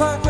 parkway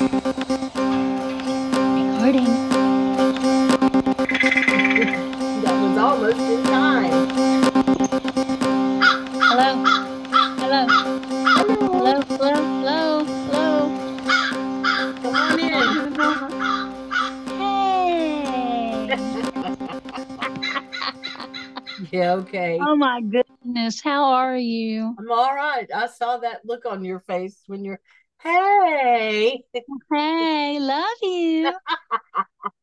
Oh my goodness. How are you? I'm all right. I saw that look on your face when you're, hey. Hey, love you.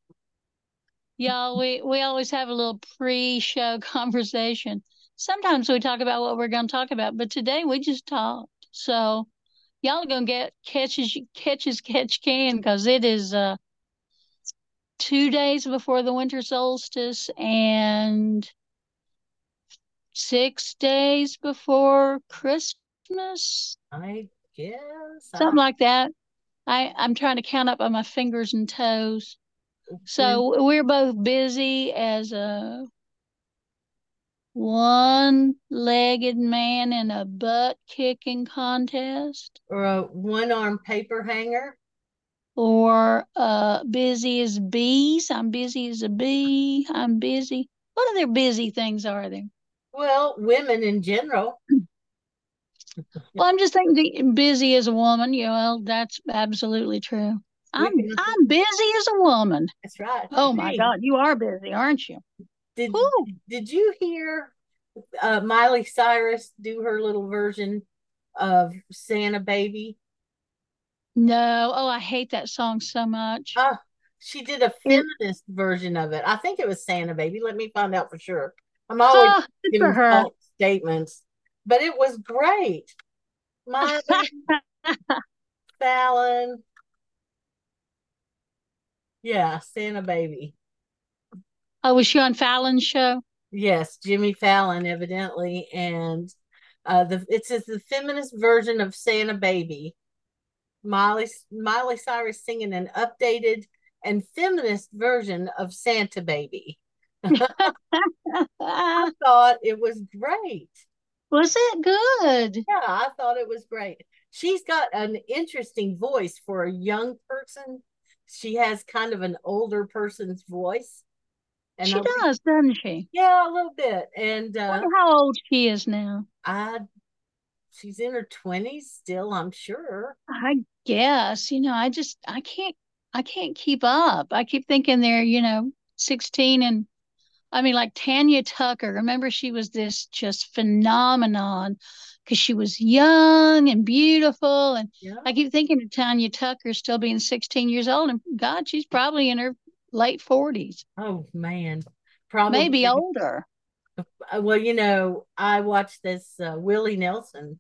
Y'all, we, we always have a little pre-show conversation. Sometimes we talk about what we're going to talk about, but today we just talked. So y'all are going to get catch as you catch as catch can because it is uh two days before the winter solstice and six days before Christmas, I guess. something like that. I, I'm trying to count up on my fingers and toes. So we're both busy as a one-legged man in a butt kicking contest or a one arm paper hanger. or uh busy as bees. I'm busy as a bee. I'm busy. What other busy things are there? Well, women in general. Well, I'm just thinking busy as a woman. You know, that's absolutely true. I'm I'm busy as a woman. That's right. Oh my Hey, God, you are busy, aren't you? Did Ooh. did you hear uh, Miley Cyrus do her little version of Santa Baby? No. Oh, I hate that song so much. Oh, she did a feminist version of it. I think it was Santa Baby. Let me find out for sure. I'm always Oh, good giving for her. false statements, but it was great. Miley, Fallon. Yeah, Santa Baby. Oh, was she on Fallon's show? Yes, Jimmy Fallon, evidently, and uh, the it says the feminist version of Santa Baby. Miley Miley Cyrus singing an updated and feminist version of Santa Baby. I thought it was great. Was it good? Yeah, I thought it was great. She's got an interesting voice for a young person. She has kind of an older person's voice. And she I, does, doesn't she? Yeah, a little bit. And uh, how old she is now. I she's in her twenties still, I'm sure. I guess. You know, I just I can't I can't keep up. I keep thinking they're, you know, 16 and I mean, like Tanya Tucker. Remember, she was this just phenomenon because she was young and beautiful. And yeah. I keep thinking of Tanya Tucker still being 16 years old. And God, she's probably in her late 40s. Oh, man. Probably. Maybe older. Uh, well, you know, I watched this uh, Willie Nelson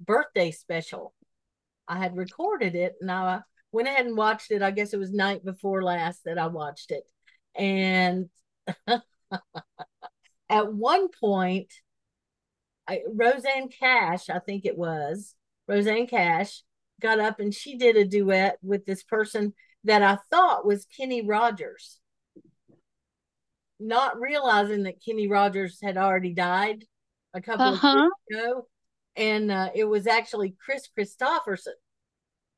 birthday special. I had recorded it and I went ahead and watched it. I guess it was night before last that I watched it. And at one point, I, Rosanne Cash, I think it was, Roseanne Cash got up and she did a duet with this person that I thought was Kenny Rogers. Not realizing that Kenny Rogers had already died a couple uh-huh. of years ago. And uh, it was actually Kris Kristofferson.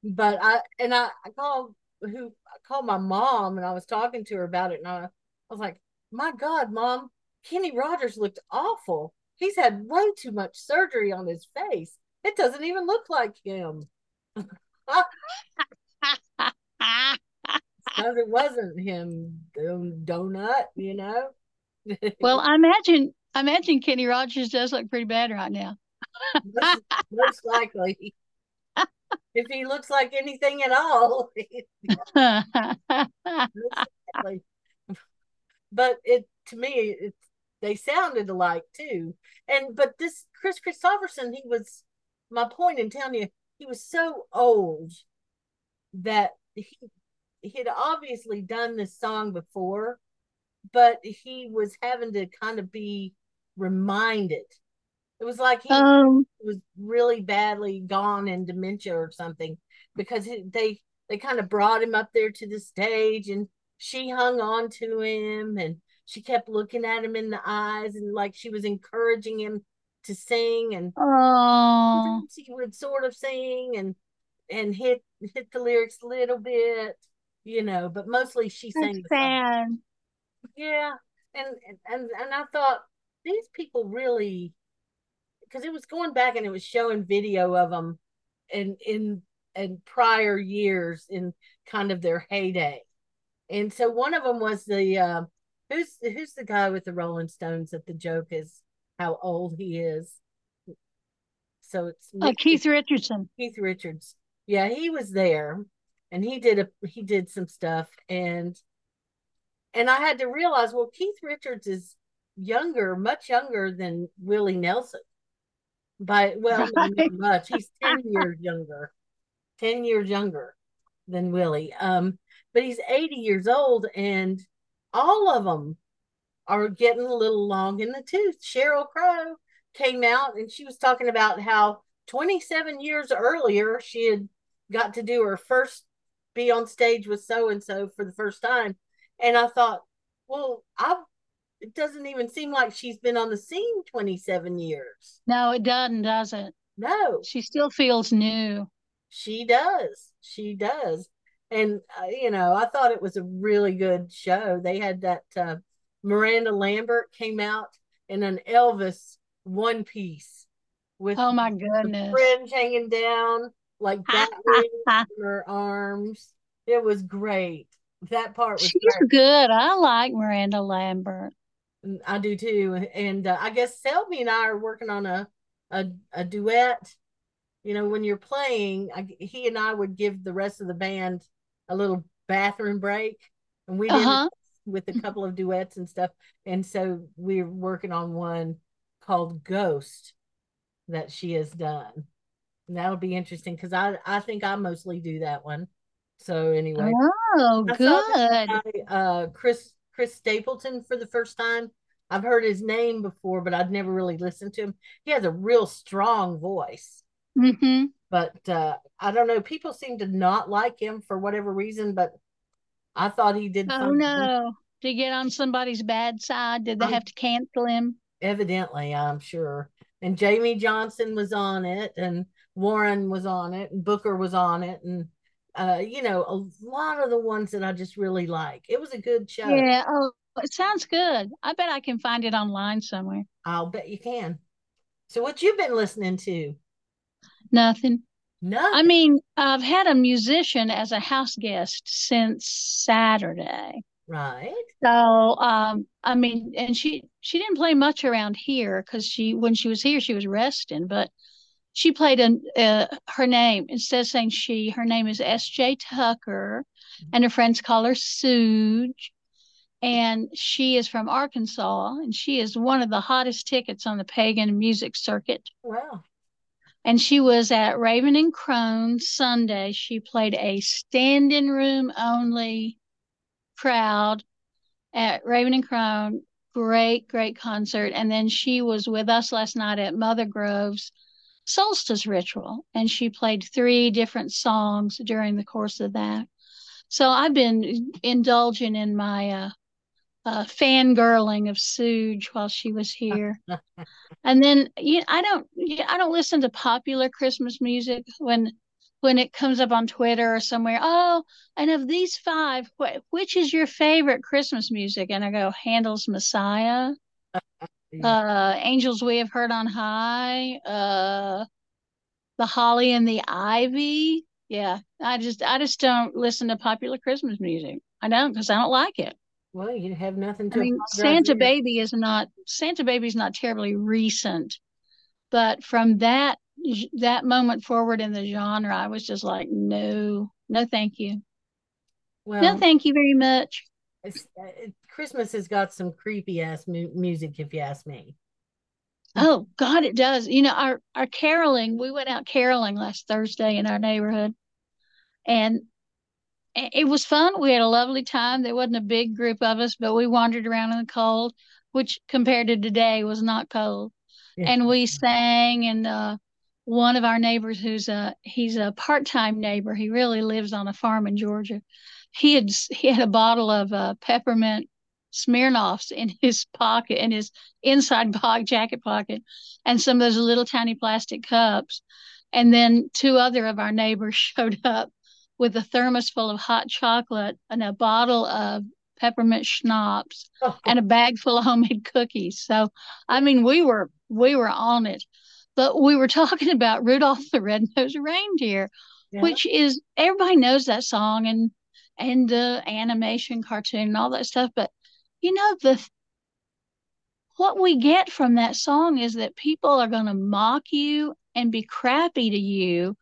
But I and I, I called who I called my mom and I was talking to her about it and I, I was like, my God, mom, Kenny Rogers looked awful. He's had way too much surgery on his face. It doesn't even look like him. Because it wasn't him, donut, you know. well, I imagine, I imagine Kenny Rogers does look pretty bad right now. most, most likely, if he looks like anything at all. But it to me it they sounded alike too. And but this Kris Kristofferson, he was my point in telling you, he was so old that he he'd obviously done this song before, but he was having to kind of be reminded. It was like he um, was really badly gone in dementia or something because he, they they kind of brought him up there to the stage and she hung on to him and she kept looking at him in the eyes and like she was encouraging him to sing and oh she would sort of sing and and hit hit the lyrics a little bit you know but mostly she sang sad. yeah and and and i thought these people really because it was going back and it was showing video of them in in in prior years in kind of their heyday and so one of them was the uh, who's who's the guy with the Rolling Stones that the joke is how old he is. So it's uh, Keith Richardson. Keith Richards. Yeah, he was there and he did a he did some stuff and and I had to realize well Keith Richards is younger, much younger than Willie Nelson. By well, right. not much. He's 10 years younger. 10 years younger than Willie. Um but he's 80 years old and all of them are getting a little long in the tooth. Sheryl Crow came out and she was talking about how 27 years earlier she had got to do her first be on stage with so and so for the first time. And I thought, well, I it doesn't even seem like she's been on the scene 27 years. No, it doesn't, does it? No. She still feels new. She does. She does and uh, you know i thought it was a really good show. They had that uh, miranda lambert came out in an elvis one piece with oh my goodness. fringe hanging down like that in her arms. It was great. That part was she's great. good. I like miranda lambert. I do too. And uh, i guess selby and i are working on a a, a duet. You know when you're playing I, he and i would give the rest of the band a little bathroom break, and we did uh-huh. with a couple of duets and stuff. And so we're working on one called Ghost that she has done. That'll be interesting because I I think I mostly do that one. So anyway, Oh, I good. guy, uh, Chris Chris Stapleton for the first time. I've heard his name before, but I'd never really listened to him. He has a real strong voice, hmm but uh, I don't know. People seem to not like him for whatever reason, but I thought he did Oh no. Did he get on somebody's bad side? Did they Um, have to cancel him? Evidently, I'm sure. And Jamey Johnson was on it, and Warren was on it, and Booker was on it, and uh, you know, a lot of the ones that I just really like. It was a good show. Yeah. Oh, it sounds good. I bet I can find it online somewhere. I'll bet you can. So what you've been listening to? Nothing. No. I mean, I've had a musician as a house guest since Saturday. right. So, um, I mean, and she she didn't play much around here because she when she was here she was resting, but she played an uh, her name instead of saying she, her name is S.J. Tucker, and her friends call her Sooj, and she is from Arkansas, and she is one of the hottest tickets on the pagan music circuit. Wow. And she was at Raven and Crone Sunday. She played a standing room only crowd at Raven and Crone. Great, great concert. And then she was with us last night at Mother Grove's Solstice Ritual, and she played three different songs during the course of that. So I've been indulging in my uh, uh, fangirling of Sooj while she was here. and then yeah, I don't I don't listen to popular Christmas music when when it comes up on Twitter or somewhere. Oh, and of these five, wh- which is your favorite Christmas music? And I go Handel's Messiah, Yeah. uh, Angels We Have Heard on High, uh, The Holly and the Ivy. Yeah, I just I just don't listen to popular Christmas music. I don't because I don't like it. Well, you have nothing to. I mean, Santa. Baby is not Santa Baby is not terribly recent, but from that that moment forward in the genre, I was just like, no, no, thank you, Well, no, thank you very much. uh, it, Christmas has got some creepy ass mu- music, if you ask me. Oh God, it does. You know, our our caroling. We went out caroling last Thursday in our neighborhood, and it was fun. We had a lovely time. There wasn't a big group of us, but we wandered around in the cold, which compared to today was not cold. Yeah. and we sang and uh one of our neighbors who's a he's a part-time neighbor he really lives on a farm in georgia he had he had a bottle of uh, peppermint smirnoffs in his pocket in his inside pocket jacket pocket and some of those little tiny plastic cups and then two other of our neighbors showed up with a thermos full of hot chocolate and a bottle of peppermint schnapps Oh, and a bag full of homemade cookies. So, I mean, we were we were on it. But we were talking about Rudolph the Red-Nosed Reindeer, yeah. which is everybody knows that song and and the animation cartoon and all that stuff, but you know the what we get from that song is that people are going to mock you and be crappy to you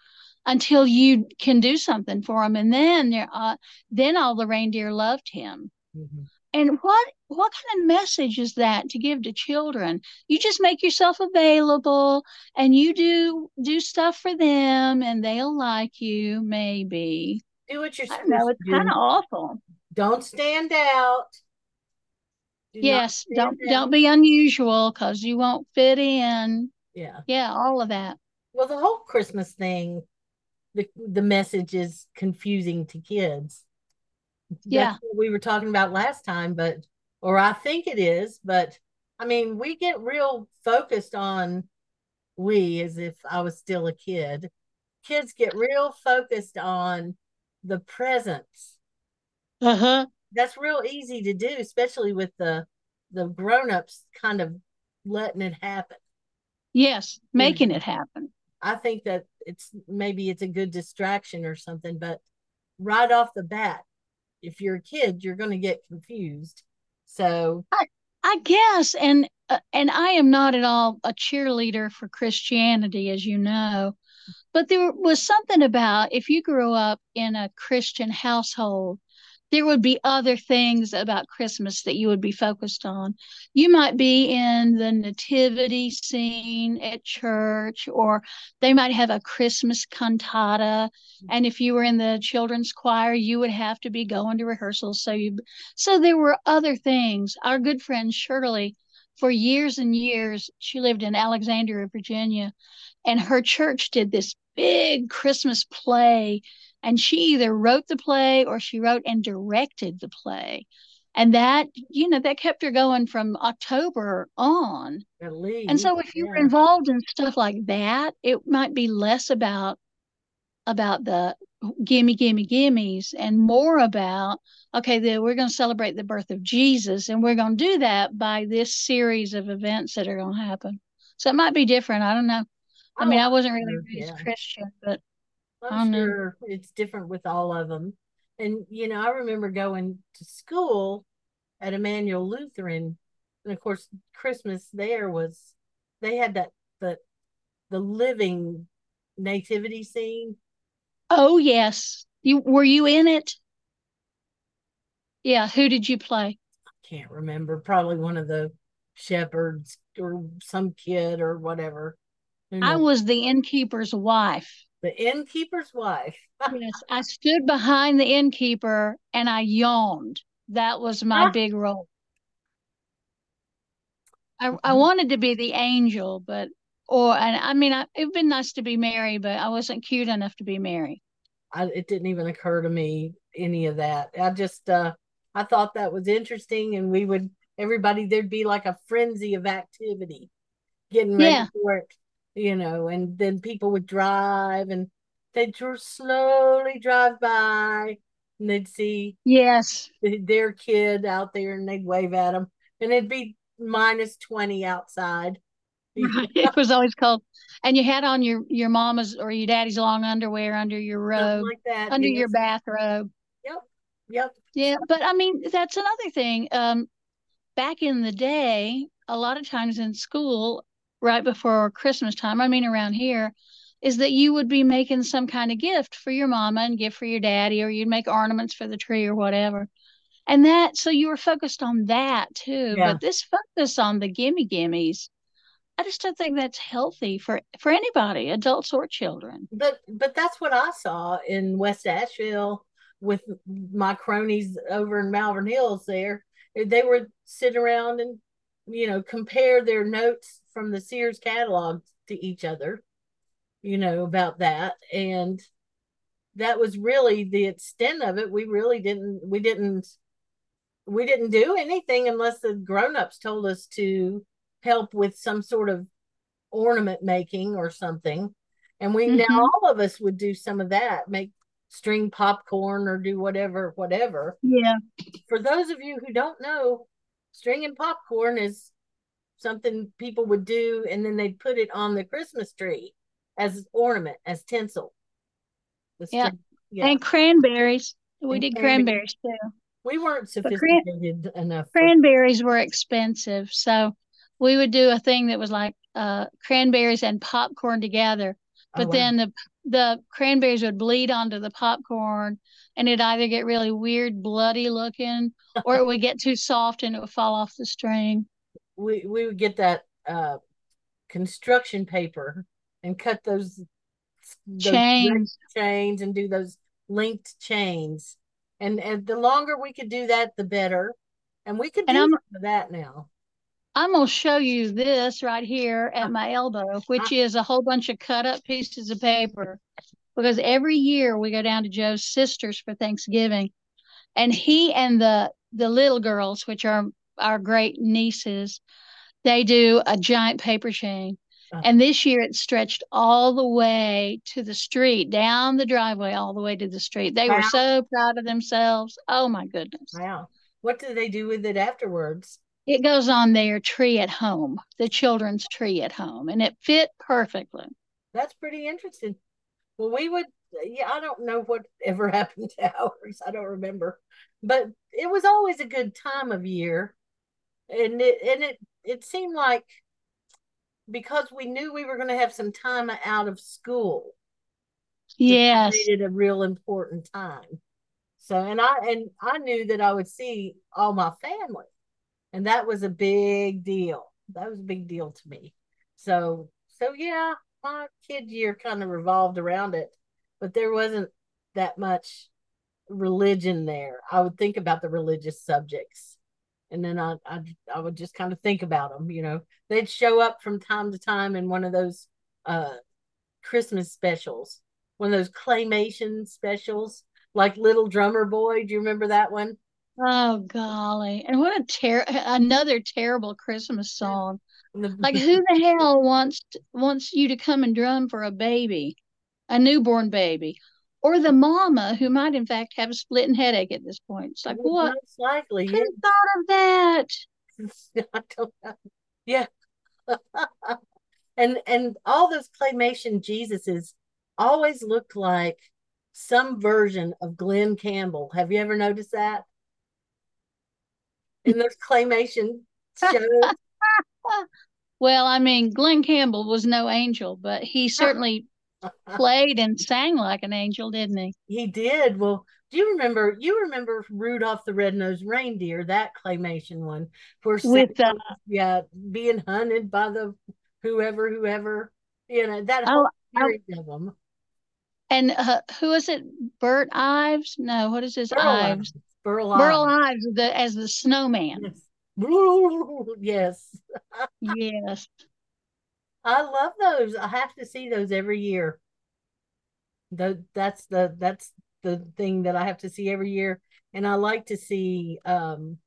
until you can do something for them and then they're uh, then all the reindeer loved him Mhm. and what what kind of message is that to give to children? You just make yourself available and you do do stuff for them and they'll like you maybe. Do what you're I know, it's kind of awful. Don't stand out. Do Yes, don't out. don't be unusual cuz you won't fit in. Yeah. Yeah, all of that. Well, the whole Christmas thing, the the message is confusing to kids. Yeah. That's what we were talking about last time, but or I think it is, but I mean, we get real focused on we as if I was still a kid. Kids get real focused on the presents. Uh-huh. That's real easy to do, especially with the the grown-ups kind of letting it happen. Yes, making it happen. I think that it's maybe it's a good distraction or something, but right off the bat, if you're a kid, you're going to get confused. So, I guess, and uh, and I am not at all a cheerleader for Christianity, as you know, but there was something about if you grew up in a Christian household, there would be other things about Christmas that you would be focused on. You might be in the nativity scene at church, or they might have a Christmas cantata. And if you were in the children's choir, you would have to be going to rehearsals. So you, so there were other things. Our good friend Shirley, for years and years, she lived in Alexandria, Virginia, and her church did this big Christmas play and she either wrote the play or she wrote and directed the play and that you know that kept her going from october on and so if you were yeah. involved in stuff like that it might be less about about the gimme gimme gimmes and more about okay the, we're going to celebrate the birth of jesus and we're going to do that by this series of events that are going to happen so it might be different i don't know i oh, mean Oh, i wasn't really raised yeah. christian but I'm sure it's different with all of them. And, you know, I remember going to school at Emmanuel Lutheran. And of course, Christmas there was, they had that, the, the living nativity scene. Oh yes. You were you in it? Yeah, who did you play? I can't remember, probably one of the shepherds or some kid or whatever. I was the innkeeper's wife. The innkeeper's wife. Yes, I stood behind the innkeeper and I yawned. That was my Ah. big role. I I wanted to be the angel, but or and I mean I, it'd been nice to be Mary, but I wasn't cute enough to be Mary. I, it didn't even occur to me any of that. I just uh I thought that was interesting and we would everybody there'd be like a frenzy of activity getting ready Yeah. for it, you know, and then people would drive and they'd slowly drive by and they'd see Yes. their kid out there and they'd wave at them and it'd be minus 20 outside. Right. It was always cold. And you had on your your mama's or your daddy's long underwear under your robe, like that. under your bathrobe. Yep. Yep. Yeah, but I mean, that's another thing. Um, back in the day, a lot of times in school, right before Christmas time, I mean, around here, is that you would be making some kind of gift for your mama and gift for your daddy, or you'd make ornaments for the tree or whatever. And that, so you were focused on that too. Yeah. But this focus on the gimme gimmes, I just don't think that's healthy for for anybody, adults or children. but but that's what I saw in West Asheville with my cronies over in Malvern Hills there. They were sitting around and you know compare their notes from the Sears catalog to each other, you know, about that. And that was really the extent of it. We really didn't we didn't we didn't do anything unless the grown-ups told us to help with some sort of ornament making or something. And we now Mhm. all of us would do some of that, make string popcorn or do whatever, whatever. Yeah. For those of you who don't know, stringing popcorn is something people would do, and then they'd put it on the Christmas tree as ornament, as tinsel. Yeah. string- yeah. And cranberries. We And did cranberries. cranberries too. we weren't cran- sophisticated enough. for- cranberries were expensive so we would do a thing that was like uh cranberries and popcorn together Oh, but wow. then the the cranberries would bleed onto the popcorn and it'd either get really weird bloody looking or it would get too soft and it would fall off the string we we would get that uh construction paper and cut those, those chains chains and do those linked chains. And and the longer we could do that, the better. And we could do I'm- that now. i'm going to show you this right here at my elbow which is a whole bunch of cut up pieces of paper because every year we go down to joe's sisters for thanksgiving and he and the the little girls which are our great nieces they do a giant paper chain Uh. and this year it stretched all the way to the street down the driveway all the way to the street they were so proud of themselves oh my goodness Wow. What do they do with it afterwards? it goes on their tree at home the children's tree at home and it fit perfectly That's pretty interesting. Well, we would, yeah, I don't know what ever happened to ours. I don't remember, but it was always a good time of year, and it and it it seemed like because we knew we were going to have some time out of school, yes it a real important time. So and I and I knew that I would see all my family. And that was a big deal. That was a big deal to me. So so yeah, my kid year kind of revolved around it, but there wasn't that much religion there. I would think about the religious subjects and then I, I I would just kind of think about them. You know, they'd show up from time to time in one of those uh, Christmas specials, one of those claymation specials, like Little Drummer Boy. Do you remember that one? Oh golly! And what a ter another terrible Christmas song. Like who the hell wants wants you to come and drum for a baby, a newborn baby? Or the mama who might in fact have a splitting headache at this point. It's like what? Most likely, who thought of that? I don't know. Yeah, and and all those claymation Jesuses always looked like some version of Glen Campbell. Have you ever noticed that? In those claymation shows. well, I mean, Glen Campbell was no angel, but he ah. certainly played and sang like an angel, didn't he? He did. Well, do you remember? You remember Rudolph the Red-Nosed Reindeer, that claymation one, for with uh, yeah, being hunted by the whoever, whoever, you know that whole oh, series of them. And uh, who is it? Bert Ives? No, what is his Burl Ives? Burl Ives. Burl Ives, the as the snowman. Yes. yes. yes. I love those. I have to see those every year. The, that's the that's the thing that I have to see every year. And I like to see um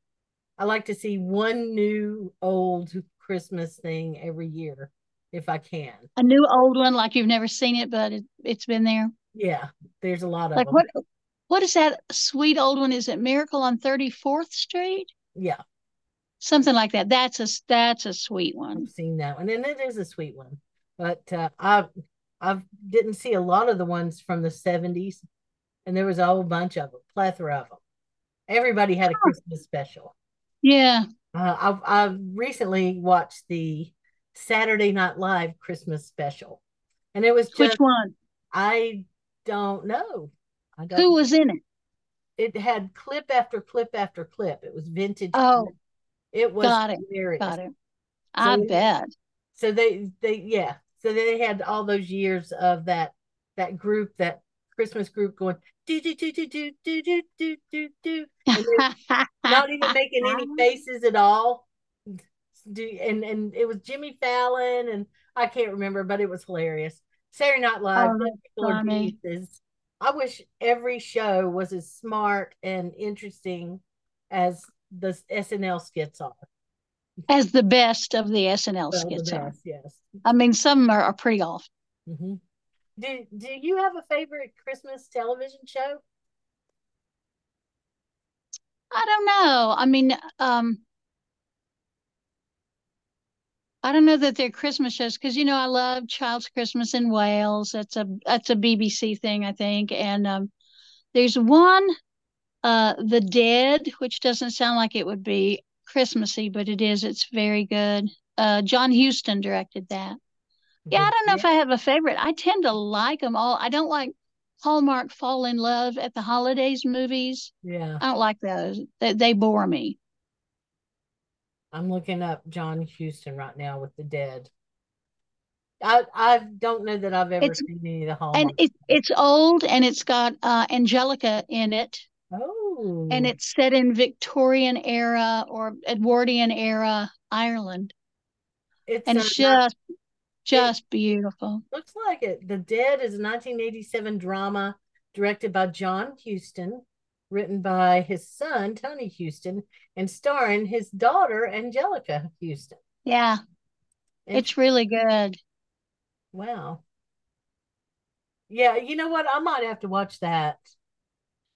I like to see one new old Christmas thing every year if I can. A new old one like you've never seen it, but it, has been there. Yeah, there's a lot of like them. what what is that sweet old one? Is it Miracle on 34th Street? Yeah something like that. That's a that's a sweet one. I've seen that one, and it is a sweet one. But uh, I I didn't see a lot of the ones from the seventies, and there was a whole bunch of them, plethora of them. Everybody had a oh. Christmas special. Yeah. Uh, I've I've recently watched the Saturday Night Live Christmas special, and it was just, which one? I don't know. I don't Who was in it? It had clip after clip after clip. It was vintage. Oh, clip it was Got it. hilarious. Got it. I so, bet. So they they yeah. So they had all those years of that that group that Christmas group going do do do do do do do do do do not even making any uh-huh. faces at all. Do and and it was Jimmy Fallon and I can't remember, but it was hilarious. Saturday Night Live. Oh, I wish every show was as smart and interesting as the SNL skits are. As the best of the SNL well, skits the best, are. Yes. I mean, some are, are pretty off. Mm-hmm. Do Do you have a favorite Christmas television show? I don't know. I mean, um, I don't know that they're Christmas shows because you know I love Child's Christmas in Wales. That's a that's a BBC thing, I think. And um, there's one uh, The Dead, which doesn't sound like it would be Christmassy, but it is. It's very good. Uh, John Huston directed that. Yeah, I don't know if I have a favorite. I tend to like them all. I don't like Hallmark Fall in Love at the holidays movies. Yeah. I don't like those. They, they bore me. I'm looking up John Huston right now with The Dead. I I don't know that I've ever it's, seen any of the Hallmark. And it, it's old and it's got uh, Anjelica in it. Oh. And it's set in Victorian era or Edwardian era Ireland. It's and uh, it's just just beautiful. Looks like it. The Dead is a 1987 drama directed by John Huston, written by his son Tony Huston, and starring his daughter Anjelica Huston. Yeah. And it's really good. Wow. Yeah, you know what? I might have to watch that.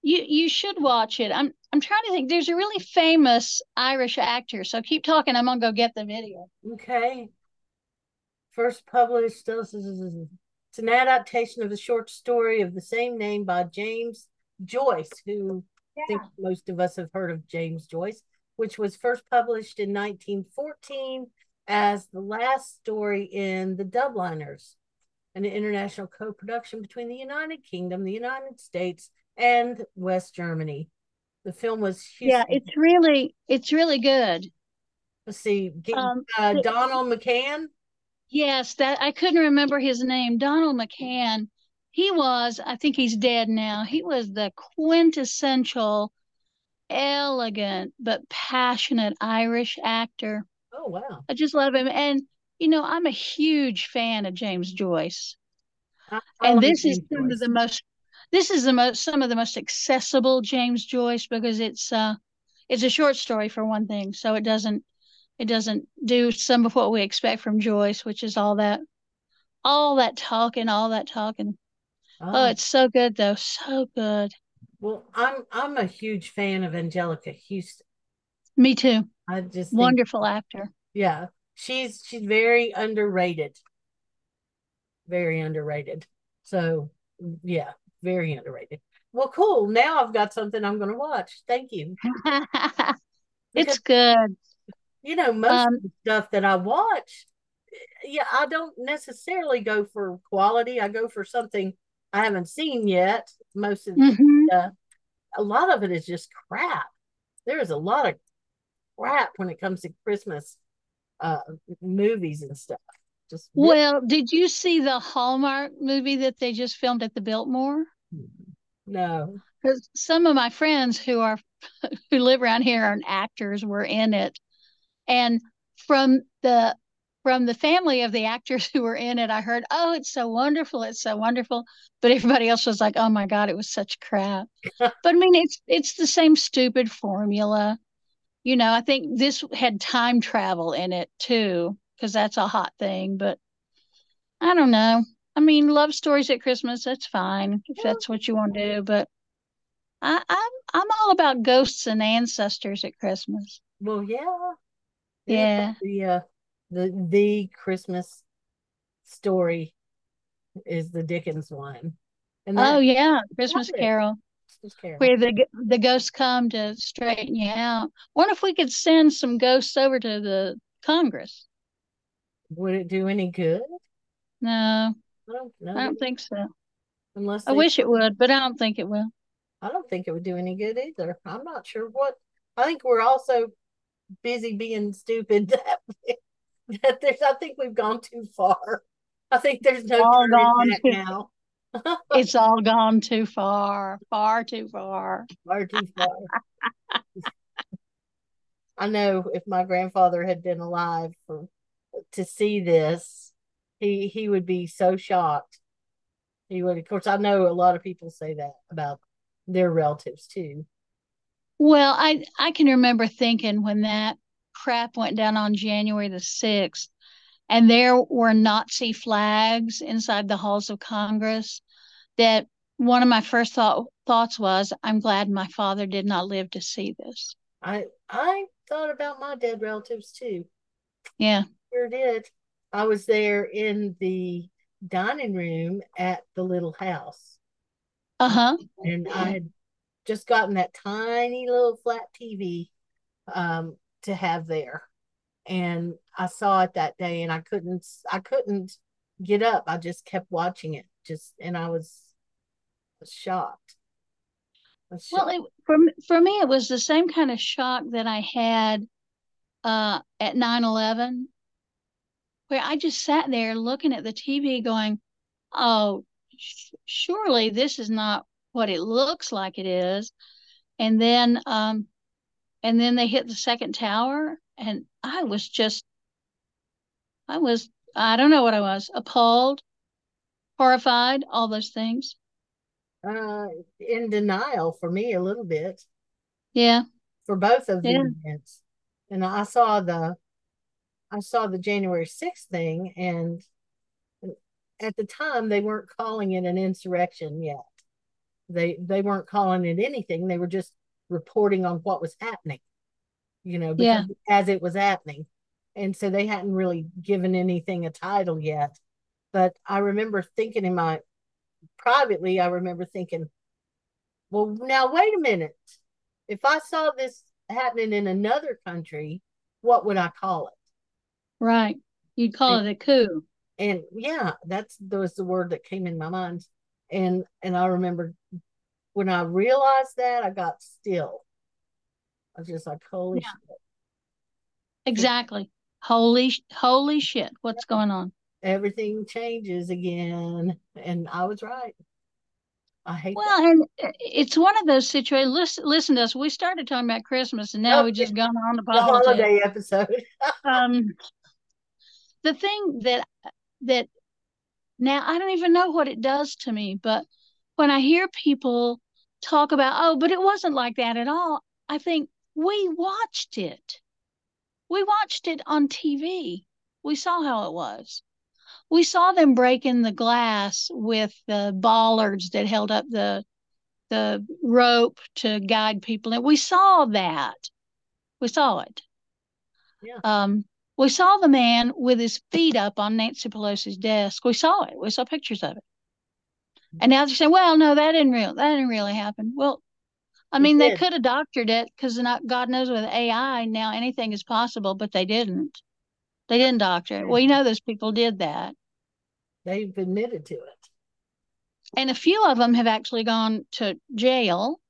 You you should watch it. I'm I'm trying to think. There's a really famous Irish actor. So keep talking. I'm gonna go get the video. Okay. First published. It's an adaptation of the short story of the same name by James Joyce, who yeah. I think most of us have heard of James Joyce, which was first published in 1914 as the last story in The Dubliners, an international co production between the United Kingdom, the United States, and West Germany. The film was Yeah, it's really it's really good. Let's see, Um, uh, the- Donal McCann. Yes, that I couldn't remember his name. Donal McCann. He was, I think he's dead now. He was the quintessential elegant but passionate Irish actor. Oh wow! I just love him. And you know, I'm a huge fan of James Joyce. I, I And this is James some of the most this is the most some of the most accessible James Joyce because it's uh it's a short story for one thing, so it doesn't it doesn't do some of what we expect from Joyce, which is all that all that talking, all that talking. Oh, Oh, it's so good though, so good. well, I'm I'm a huge fan of Anjelica Huston. Me too. I just think, Wonderful actor. yeah, she's she's very underrated. Very underrated. So yeah, very underrated. Well, cool. Now I've got something I'm going to watch. Thank you. it's good. You know, most Um, of the stuff that I watch, yeah, I don't necessarily go for quality. I go for something I haven't seen yet. Most of mhm. a lot of it is just crap. There is a lot of crap when it comes to Christmas uh movies and stuff. Just Well, did you see the Hallmark movie that they just filmed at the Biltmore? No. Because some of my friends who are who live around here and actors were in it, and from the from the family of the actors who were in it, I heard, "Oh, it's so wonderful! It's so wonderful!" But everybody else was like, "Oh my God, it was such crap." but I mean, it's it's the same stupid formula. You know, I think this had time travel in it too, because that's a hot thing. But I don't know. I mean, love stories at Christmas, that's fine if that's what you want to do. But I, I'm I'm all about ghosts and ancestors at Christmas. Well, yeah. Yeah. The uh, the the Christmas story is the Dickens one. And Oh yeah, Christmas Carol, Christmas Carol. where the the ghosts come to straighten you out. Wonder if we could send some ghosts over to the Congress. Would it do any good? No, I don't know. I don't think so. Unless I wish it would, but I don't think it will. I don't think it would do any good either. I'm not sure what. I think we're also busy being stupid that, that there's. I think we've gone too far. I think there's no All gone back too- now. It's all gone too far, far too far. Far too far. I know if my grandfather had been alive for to see this, he he would be so shocked. He would, of course, I know a lot of people say that about their relatives too. Well, I I can remember thinking when that crap went down on January the 6th and there were Nazi flags inside the halls of Congress that one of my first thought thoughts was I'm glad my father did not live to see this. I I thought about my dead relatives too. Yeah. Sure did. I was there in the dining room at the little house, Uh-huh. and I had just gotten that tiny little flat TV um, to have there, and I saw it that day, and I couldn't I couldn't get up. I just kept watching it, just and I was, was shocked. I was Well, it, for for me it was the same kind of shock that I had uh at 9/11 where I just sat there looking at the TV going, "Oh, sh- surely this is not what it looks like it is." And then um and then they hit the second tower and I was just I was I don't know what I was, appalled, horrified, all those things. uh, in denial for me a little bit. Yeah. for both of the Yeah. events. And I saw the I saw the January 6th thing and at the time they weren't calling it an insurrection yet. They they weren't calling it anything. They were just reporting on what was happening. You know, Yeah. as it was happening. And so they hadn't really given anything a title yet. But I remember thinking in my privately, I remember thinking, well, now wait a minute if I saw this happening in another country, what would I call it? Right. You'd call it a coup. And yeah, that's that was the word that came in my mind. And and I remember when I realized that, I got still. I was just like, holy Yeah. shit. Exactly. Holy, holy shit. What's going on? Everything changes again. And I was right. I hate that. Well, and it's one of those situations. Listen, listen to us. We started talking about Christmas, and now Oh, we just gone on to The holiday episode. Um, the thing that that now I don't even know what it does to me, but when I hear people talk about, oh, but it wasn't like that at all, I think we watched it. We watched it on TV. We saw how it was. We saw them breaking the glass with the bollards that held up the the rope to guide people. And we saw that. We saw it. Yeah. Um, we saw the man with his feet up on Nancy Pelosi's desk. We saw it. We saw pictures of it. And now they're saying, well, no, that didn't real that didn't really happen. Well, I mean, they could have doctored it because God knows with AI now anything is possible, but they didn't. They didn't doctor it. Well, you know those people did that. They've admitted to it. And a few of them have actually gone to jail,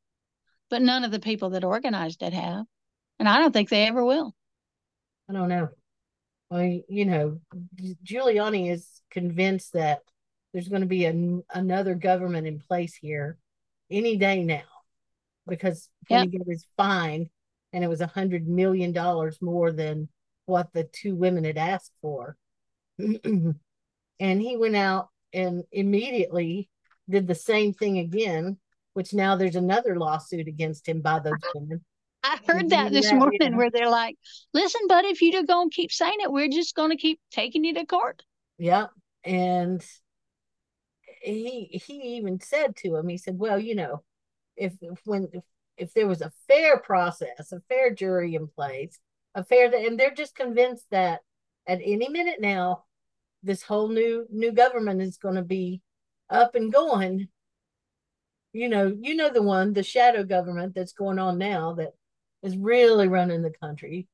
but none of the people that organized it have. And I don't think they ever will. I don't know. Well, you know, Giuliani is convinced that there's going to be an, another government in place here any day now because when Yep. he got his fine and it was a hundred million dollars more than what the two women had asked for. and he went out and immediately did the same thing again, which now there's another lawsuit against him by those women. I heard that this that? morning Yeah. where they're like, listen, buddy, if you're going to keep saying it, we're just going to keep taking you to court. Yeah. And he he even said to him, he said, Well, you know, if, if when if, if there was a fair process, a fair jury in place, a fair and they're just convinced that at any minute now, this whole new new government is going to be up and going. You know, you know the one, the shadow government that's going on now that is really running the country,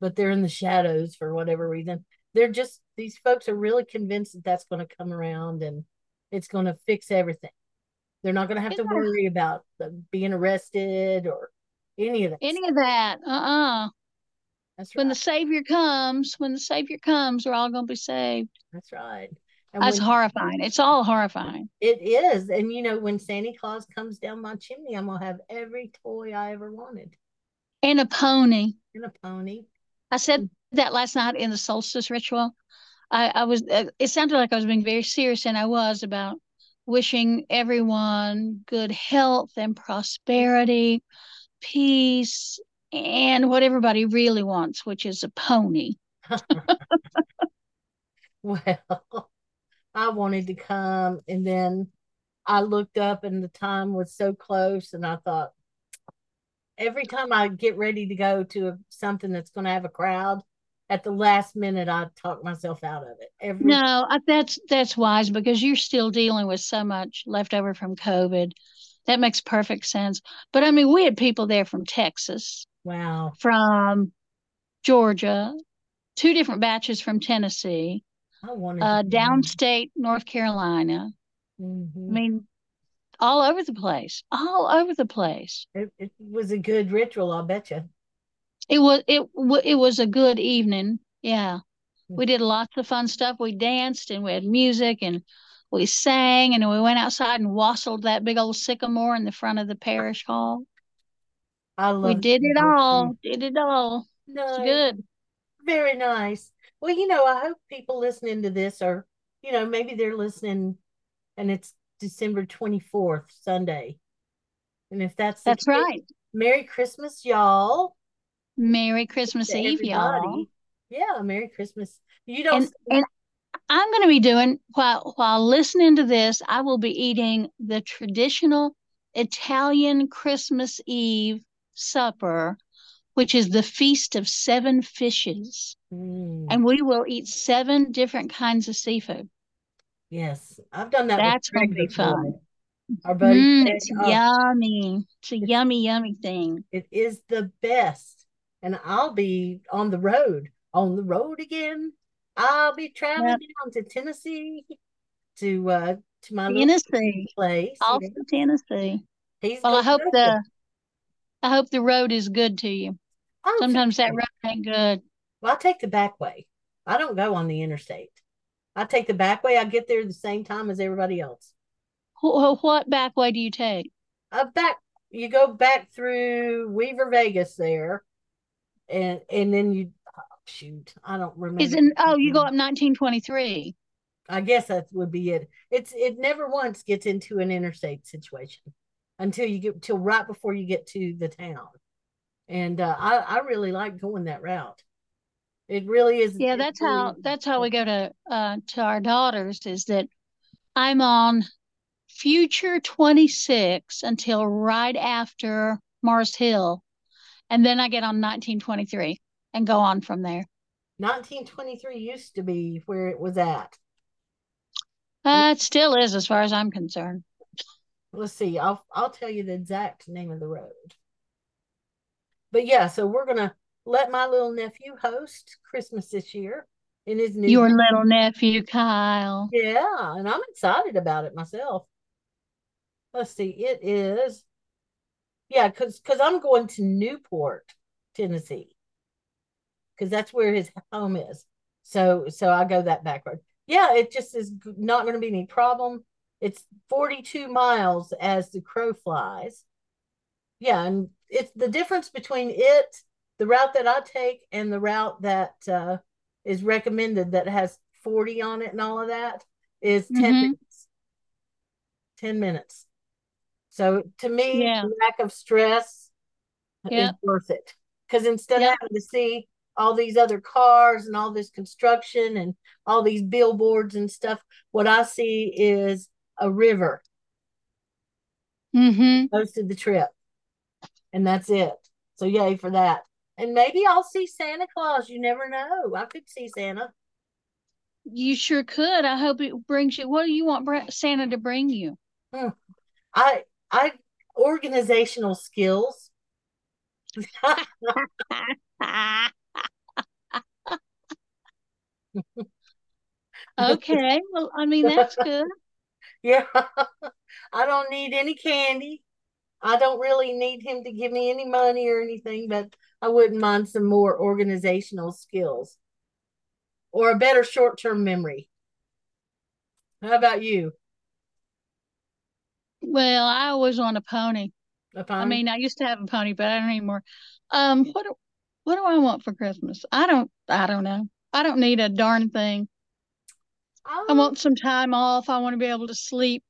but they're in the shadows for whatever reason. They're just these folks are really convinced that that's going to come around and it's going to fix everything. They're not going to have to worry about being arrested or any of that. Any of that. Uh uh That's When the Savior comes, when the Savior comes, we're all going to be saved. That's right. And That's when- horrifying. It's all horrifying. It is. And you know, when Santa Claus comes down my chimney, I'm gonna have every toy I ever wanted. And a pony. And a pony. I said that last night in the solstice ritual. I, I was, uh, it sounded like I was being very serious, and I was about wishing everyone good health and prosperity, peace, and what everybody really wants, which is a pony. Well, I wanted to come and then I looked up and the time was so close and I thought every time I get ready to go to a, something that's going to have a crowd, at the last minute I talk myself out of it. Every No, I, that's that's wise because you're still dealing with so much left over from COVID. That makes perfect sense. But I mean, we had people there from Texas, wow. from Georgia, two different batches from Tennessee, I wanted uh, downstate North Carolina. I Mhm. mean, all over the place, all over the place. It, it was a good ritual, I'll bet you. It was it it was a good evening. Yeah, hmm. we did lots of fun stuff. We danced and we had music and we sang and we went outside and wassailed that big old sycamore in the front of the parish hall. I love We did it all. Did it all. It's good. Very nice. Well, you know, I hope people listening to this are, you know, maybe they're listening and it's December 24th, Sunday. And if that's That's case, right. Merry Christmas, y'all. Merry Christmas to Eve, y'all. Yeah, Merry Christmas. You don't And and I'm going to be doing while while listening to this, I will be eating the traditional Italian Christmas Eve supper, which is the feast of seven fishes, Mm, and we will eat seven different kinds of seafood. Yes, I've done that. That's gonna be fun. Our buddy Mm, it's yummy. It's a yummy, yummy thing. it is the best. And I'll be on the road, on the road again. I'll be traveling Yep. down to Tennessee to uh to my Tennessee, place. off yeah. to Tennessee. He's Well, I hope you. the I hope the road is good to you. Oh, Sometimes that road ain't good. Well, I take the back way. I don't go on the interstate. I take the back way. I get there the same time as everybody else. Wh- wh- What back way do you take? Uh, back you go back through Weaver Vegas there, and and then you oh, shoot. I don't remember. Is? Oh, you go up 1923. I guess that would be it. It's it never once gets into an interstate situation until you get till right before you get to the town. And uh, I I really like going that route. It really is. Yeah, that's really- how that's how we go to uh to our daughters is that I'm on future 26 until right after Mars Hill, and then I get on 1923 and go on from there. 1923 used to be where it was at. Uh, it still is as far as I'm concerned. Let's see. I'll I'll tell you the exact name of the road. But yeah, so we're gonna let my little nephew host Christmas this year in his new Your little nephew Kyle. Yeah, and I'm excited about it myself. Let's see, it is yeah, because because I'm going to Newport, Tennessee, because that's where his home is. So so I go that back road. Yeah, it just is not going to be any problem. It's 42 miles as the crow flies. Yeah, and it's the difference between it, the route that I take, and the route that uh, is recommended that has 40 on it and all of that is 10 Mhm. minutes. 10 minutes. So to me, Yeah. lack of stress Yeah. is worth it. Because instead Yeah. of having to see all these other cars and all this construction and all these billboards and stuff, what I see is a river Mm-hmm. most of the trip. And that's it. So yay for that. And maybe I'll see Santa Claus. You never know. I could see Santa. You sure could. I hope it brings you. What do you want Santa to bring you? Hmm. I I organizational skills. okay. Well, I mean, that's good. Yeah. I don't need any candy. I don't really need him to give me any money or anything, but I wouldn't mind some more organizational skills or a better short-term memory. How about you? Well, I always want a pony. If I I'm mean, I used to have a pony, but I don't anymore. Um, what do, what do I want for Christmas? I don't I don't know. I don't need a darn thing. I Oh, want some time off. I want to be able to sleep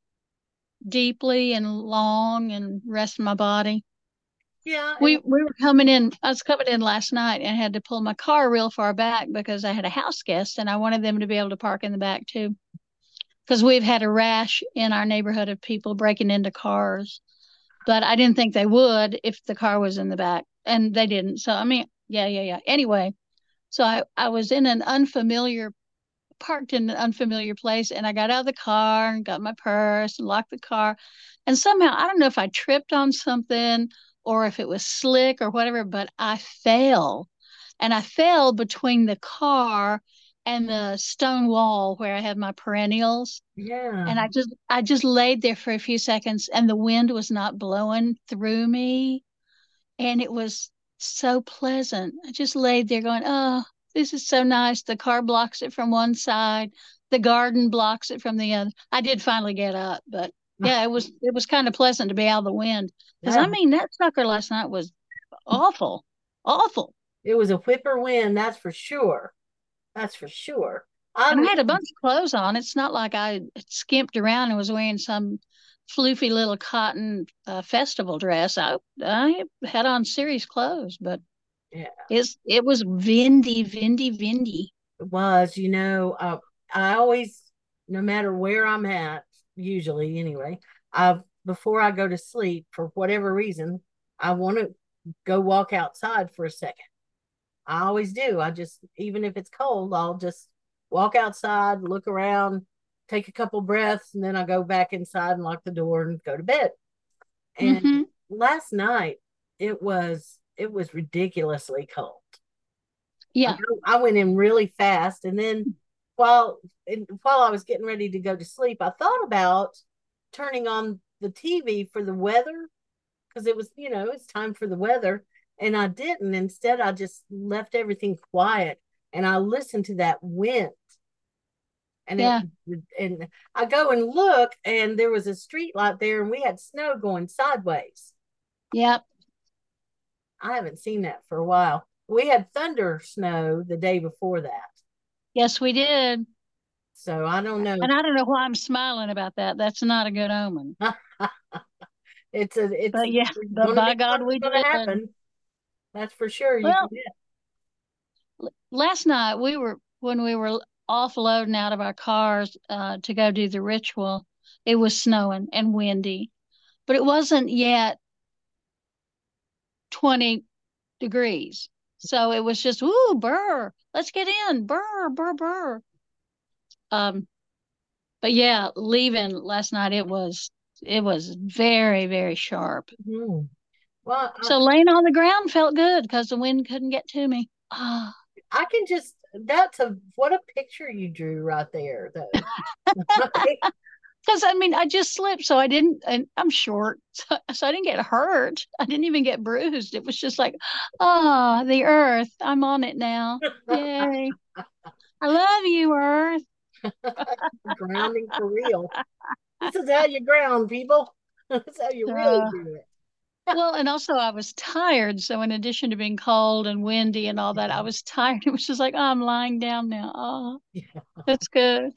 deeply and long and rest my body. Yeah, We we were coming in. I was coming in last night and had to pull my car real far back because I had a house guest and I wanted them to be able to park in the back too. Because we've had a rash in our neighborhood of people breaking into cars, but I didn't think they would if the car was in the back, and they didn't. So I mean, yeah, yeah, yeah. Anyway, so I I was in an unfamiliar parked in an unfamiliar place and I got out of the car and got my purse and locked the car. And somehow, I don't know if I tripped on something or if it was slick or whatever, but I fell. And I fell between the car and the stone wall where I have my perennials. yeah. And I just I just laid there for a few seconds and the wind was not blowing through me. And it was so pleasant. I just laid there going, oh, this is so nice. The car blocks it from one side, the garden blocks it from the other. I did finally get up, but yeah, it was it was kind of pleasant to be out of the wind. Because I mean that sucker last night was awful. Awful. It was a whipper wind, that's for sure. That's for sure. I had a bunch of clothes on. It's not like I skimped around and was wearing some floofy little cotton uh, festival dress. I I had on serious clothes, but Yeah. it's it was windy, windy, windy. It was, you know, uh, I always, no matter where I'm at, usually anyway, I before I go to sleep for whatever reason, I want to go walk outside for a second. I always do. I just, even if it's cold, I'll just walk outside, look around, take a couple breaths, and then I go back inside and lock the door and go to bed. And Mhm. last night, it was it was ridiculously cold. Yeah. I went in really fast, and then while and while I was getting ready to go to sleep, I thought about turning on the TV for the weather because it was, you know, it's time for the weather. And I didn't. Instead, I just left everything quiet and I listened to that wind. And Yeah. it, and I go and look, and there was a street light there, and we had snow going sideways. Yep. I haven't seen that for a while. We had thunder snow the day before that. Yes, we did. So I don't know. And I don't know why I'm smiling about that. That's not a good omen. It's a it's But yeah, but by God, we did. happen. That's for sure. You Well, last night we were when we were offloading out of our cars uh, to go do the ritual it was snowing and windy but it wasn't yet 20 degrees so it was just ooh burr let's get in burr burr burr um but yeah leaving last night it was it was very very sharp Mhm. Well, I, so laying on the ground felt good because the wind couldn't get to me ah I can just that's a what a picture you drew right there though. Because I mean, I just slipped, so I didn't, and I'm short, so, so I didn't get hurt. I didn't even get bruised. It was just like, ah, the earth. I'm on it now. Yay. I love you, earth. Grounding for real. This is how you ground, people. This is how you really Uh, do it. Well, and also I was tired. So in addition to being cold and windy and all that, I was tired. It was just like, oh, I'm lying down now. Oh, Yeah. that's good.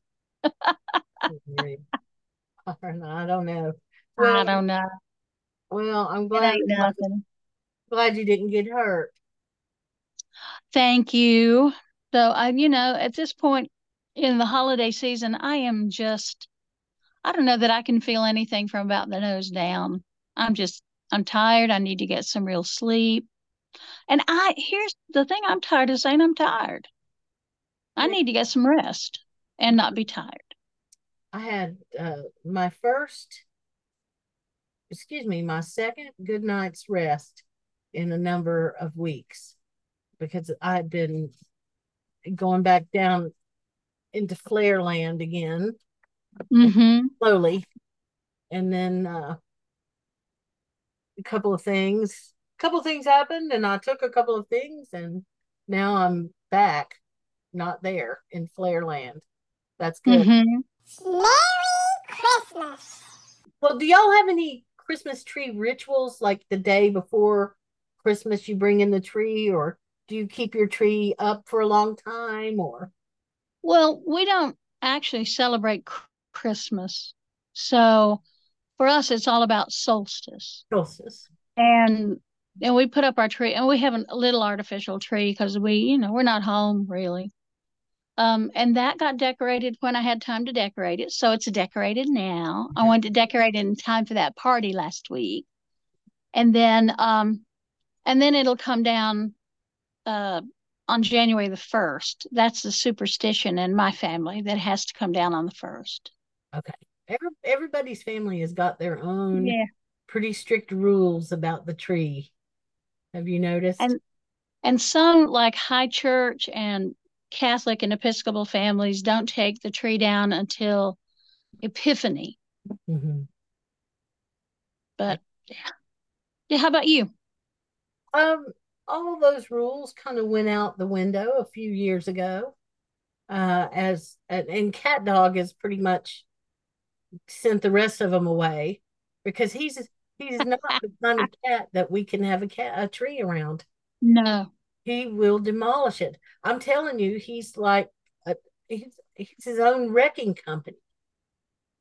I don't know. I don't know. well, I'm glad glad you didn't get hurt. Thank you. So I, you know, at this point in the holiday season, I am just, I don't know that I can feel anything from about the nose down. I'm just, I'm tired. I need to get some real sleep. And I, here's the thing I'm tired of saying I'm tired. I need to get some rest and not be tired. I had uh, my first, excuse me, my second good night's rest in a number of weeks because I had been going back down into flare land again Mm-hmm. slowly. And then uh, a couple of things, a couple of things happened, and I took a couple of things, and now I'm back, not there in flare land. That's good. Mm-hmm. Merry Christmas. Well, do y'all have any Christmas tree rituals like the day before Christmas you bring in the tree or do you keep your tree up for a long time or Well, we don't actually celebrate Christmas. So for us, it's all about solstice. solstice? and and we put up our tree and we have a little artificial tree because we you know we're not home really um and that got decorated when i had time to decorate it so it's decorated now i wanted to decorate it in time for that party last week and then um and then it'll come down uh on january the 1st that's the superstition in my family that has to come down on the 1st Okay. Every, everybody's family has got their own yeah pretty strict rules about the tree. Have you noticed? And- And some, like high church and Catholic and Episcopal families, don't take the tree down until Epiphany. Mhm. But yeah. Yeah, how about you? Um, all those rules kind of went out the window a few years ago. Uh, as and, and Cat Dog has pretty much sent the rest of them away because he's he's not the kind of cat that we can have a cat a tree around. No. He will demolish it. I'm telling you, he's like a, he's he's his own wrecking company.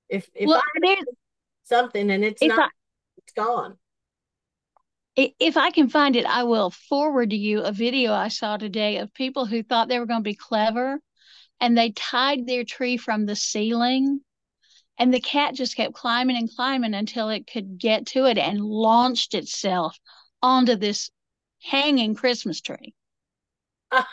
If if Well, I something and it's not, I it's gone. if I can find it, I will forward to you a video I saw today of people who thought they were going to be clever and they tied their tree from the ceiling and the cat just kept climbing and climbing until it could get to it and launched itself onto this hanging Christmas tree.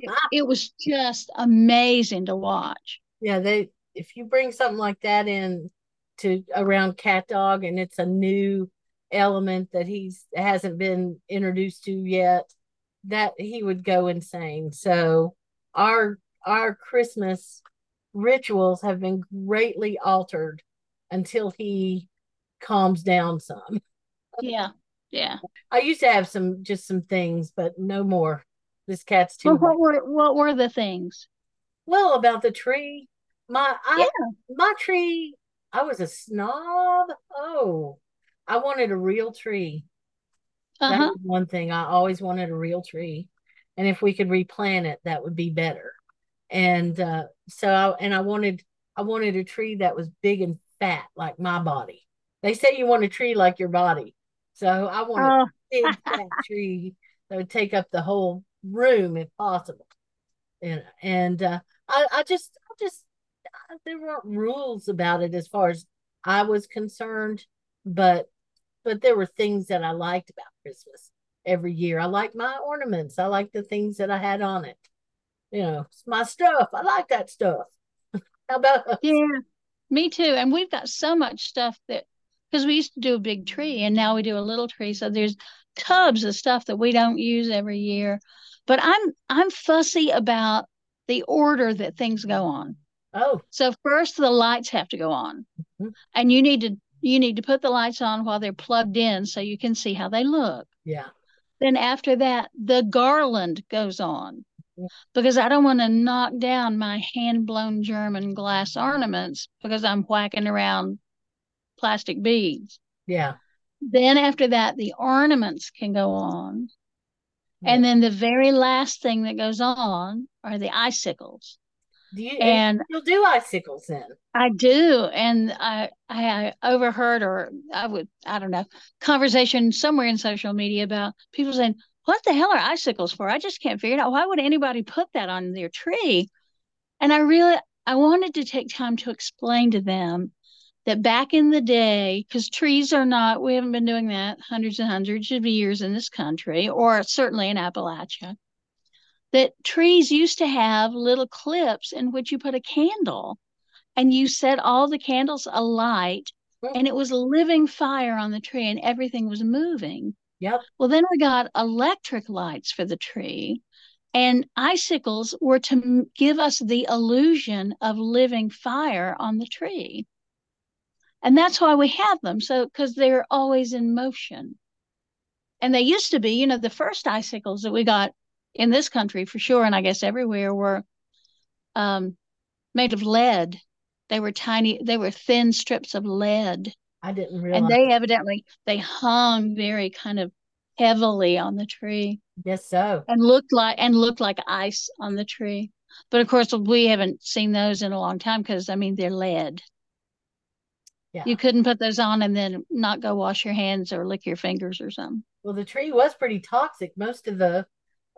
It, it was just amazing to watch. Yeah, they if you bring something like that in to around cat dog and it's a new element that he's hasn't been introduced to yet, that he would go insane. So our our Christmas rituals have been greatly altered until he calms down some. Yeah. Yeah. I used to have some just some things, but no more. This cat's too. Well, what were what were the things? Well, about the tree, my I Yeah. my tree, I was a snob. Oh, I wanted a real tree. That Uh-huh. was one thing. I always wanted a real tree. And if we could replant it, that would be better. And uh, so I and I wanted I wanted a tree that was big and fat like my body. They say you want a tree like your body. So I wanted Oh, a big fat tree that would take up the whole room if possible. And and uh, I I just I just uh, there weren't rules about it as far as I was concerned, but but there were things that I liked about Christmas every year. I liked my ornaments. I liked the things that I had on it. You know, it's my stuff. I like that stuff. How about us? yeah. Me too. And we've got so much stuff that because we used to do a big tree and now we do a little tree. So there's tubs of stuff that we don't use every year. But I'm I'm fussy about the order that things go on. Oh, So first the lights have to go on. Mhm. And you need to you need to put the lights on while they're plugged in so you can see how they look. yeah. Then after that, the garland goes on because I don't want to knock down my hand blown German glass ornaments because I'm whacking around plastic beads. Yeah. Then after that, the ornaments can go on. And then the very last thing that goes on are the icicles. Do you And you'll do icicles then? I do, and I I overheard or I would I don't know conversation somewhere in social media about people saying, "What the hell are icicles for?" I just can't figure it out. Why would anybody put that on their tree? And I really I wanted to take time to explain to them that back in the day, because trees are not we haven't been doing that hundreds and hundreds of years in this country, or certainly in Appalachia. That trees used to have little clips in which you put a candle and you set all the candles alight and it was living fire on the tree and everything was moving. Yep. Well, then we got electric lights for the tree, and icicles were to give us the illusion of living fire on the tree. And that's why we have them. So, because they're always in motion. And they used to be, you know, the first icicles that we got in this country for sure, and I guess everywhere were um, made of lead. They were tiny, they were thin strips of lead. I didn't realize. And they evidently they hung very kind of heavily on the tree Yes, so. and looked like and looked like ice on the tree. But of course we haven't seen those in a long time because I mean they're lead. Yeah. You couldn't put those on and then not go wash your hands or lick your fingers or something. Well, the tree was pretty toxic. Most of the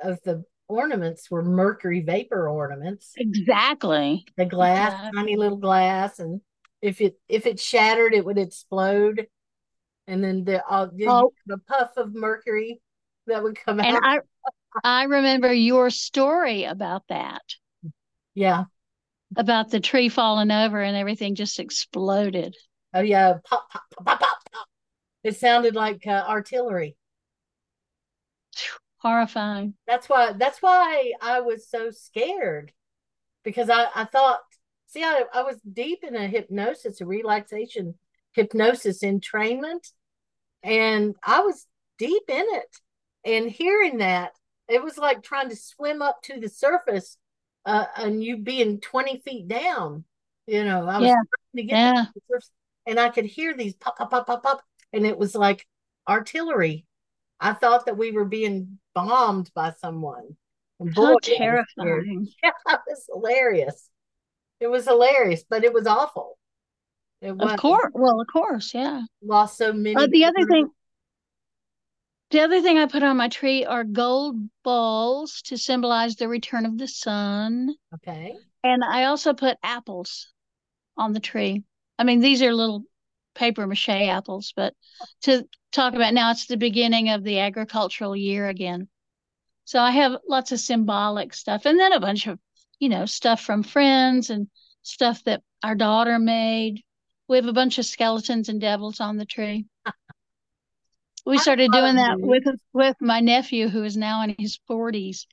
of the ornaments were mercury vapor ornaments. Exactly. The glass, Yeah. tiny little glass, and if it if it shattered, it would explode, and then the uh, the, Oh. the puff of mercury that would come out. And out. I I remember your story about that, yeah. about the tree falling over and everything just exploded. Oh yeah. Pop pop pop pop pop. pop. It sounded like uh, artillery. Horrifying. That's why that's why I was so scared because I, I thought see I, I was deep in a hypnosis, a relaxation hypnosis entrainment and I was deep in it and hearing that it was like trying to swim up to the surface uh, and you being 20 feet down you know I was Yeah. trying to get Yeah. Down to the surface and I could hear these pop pop pop pop pop and it was like artillery I thought that we were being bombed by someone. And How I was scared. terrifying. Yeah, it was hilarious. It was hilarious, but it was awful. It was Of course. Well, of course, yeah. lost so many. Uh, the other thing, the other thing I put on my tree are gold balls to symbolize the return of the sun. Okay. And I also put apples on the tree. I mean, these are little paper mache apples, but to talk about now, it's the beginning of the agricultural year again. So I have lots of symbolic stuff and then a bunch of, you know, stuff from friends and stuff that our daughter made. We have a bunch of skeletons and devils on the tree. We started doing that with with my nephew who is now in his 40s.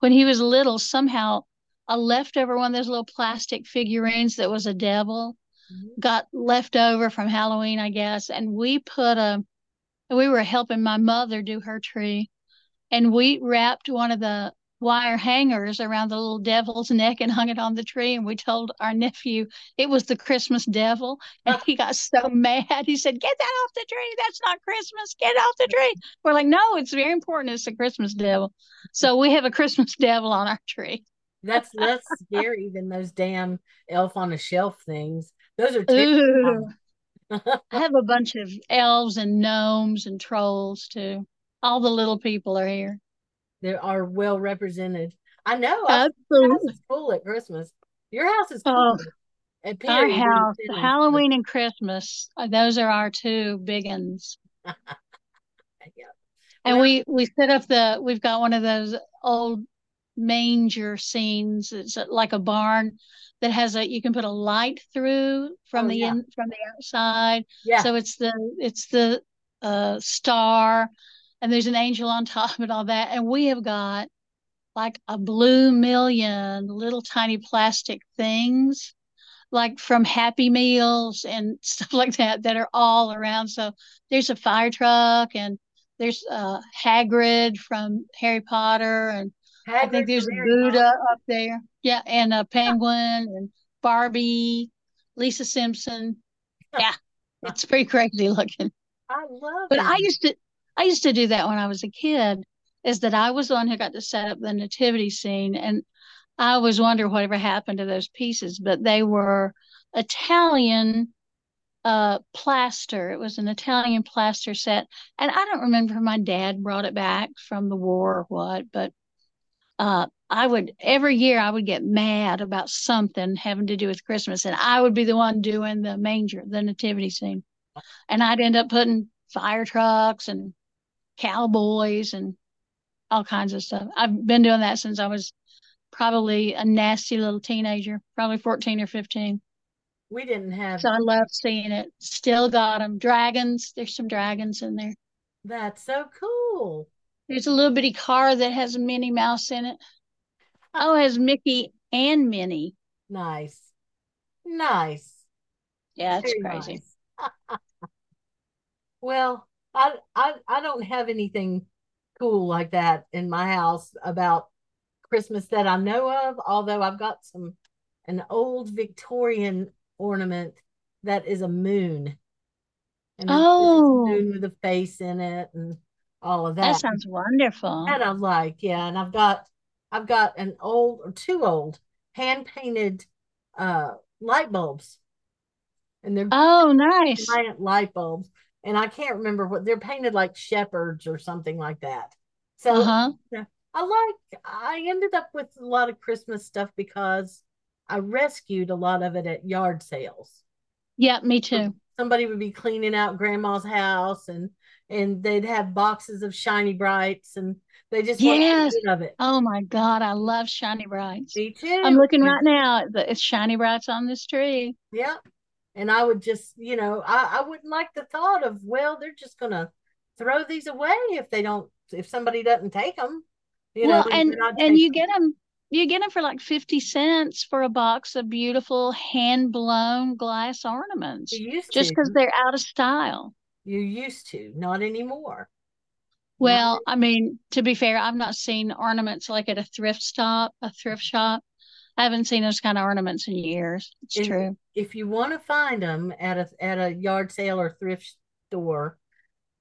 When he was little, somehow a leftover one of those little plastic figurines that was a devil. Mm-hmm. got left over from Halloween, I guess, and we put a we were helping my mother do her tree, and we wrapped one of the wire hangers around the little devil's neck and hung it on the tree. And we told our nephew it was the Christmas devil. And he got so mad. He said, Get that off the tree. That's not Christmas. Get off the tree. We're like, No, it's very important. It's the Christmas devil. So we have a Christmas devil on our tree. That's less scary than those damn elf on a shelf things. Those are Ooh. I have a bunch of elves and gnomes and trolls too. All the little people are here. they are well represented. I know. I, your Absolutely. house is cool at Christmas. Your house is cool. Oh, at Our house, Halloween and Christmas, uh, those are our two big ones. Yeah. And Well- we we set up the we've got one of those old manger scenes. It's like a barn that has a you can put a light through from Oh, the yeah. in from the outside. Yeah. So it's the it's the uh star and there's an angel on top and all that. And we have got like a blue million little tiny plastic things like from Happy Meals and stuff like that that are all around. So there's a fire truck and there's uh Hagrid from Harry Potter and I think there's a Buddha up there. Yeah, and a penguin and Barbie, Lisa Simpson. Yeah, it's pretty crazy looking. I love But it. I used to I used to do that when I was a kid, is that I was the one who got to set up the nativity scene and I always wonder whatever happened to those pieces, but they were Italian uh plaster. It was an Italian plaster set. And I don't remember if my dad brought it back from the war or what, but uh I would every year I would get mad about something having to do with Christmas and I would be the one doing the manger, the nativity scene. And I'd end up putting fire trucks and cowboys and all kinds of stuff. I've been doing that since I was probably a nasty little teenager, probably 14 or 15. we didn't have So I love seeing it. Still got them. Dragons. There's some dragons in there. that's so cool. There's a little bitty car that has a Minnie Mouse in it. Oh, it has Mickey and Minnie. Nice. Nice. Yeah, it's Very crazy. nice. well, I, I I don't have anything cool like that in my house about Christmas that I know of, although I've got some an old Victorian ornament that is a moon. And Oh. moon with a face in it and all of That that. sounds wonderful. That I like, yeah. And I've got I've got an old or two old hand painted uh light bulbs. And they're Oh, nice. giant light bulbs. And I can't remember what they're painted like shepherds or something like that. So Uh-huh. I like I ended up with a lot of Christmas stuff because I rescued a lot of it at yard sales. Yeah, me too. Somebody would be cleaning out grandma's house and and they'd have boxes of Shiny Brites and they just Yes. of it. Oh my God, I love Shiny Brites. Me too. I'm looking right now. at the- It's Shiny Brites on this tree. Yeah. And I would just, you know, I, I wouldn't like the thought of, well, they're just gonna throw these away if they don't, if somebody doesn't take them. You well, know, and and you taking- get them, you get them for like 50 cents for a box of beautiful hand blown glass ornaments, used just because they're out of style. You used to, not anymore. Well, I mean, to be fair, I've not seen ornaments like at a thrift stop, a thrift shop. I haven't seen those kind of ornaments in years. It's If- true. If you want to find them at a at a yard sale or thrift store,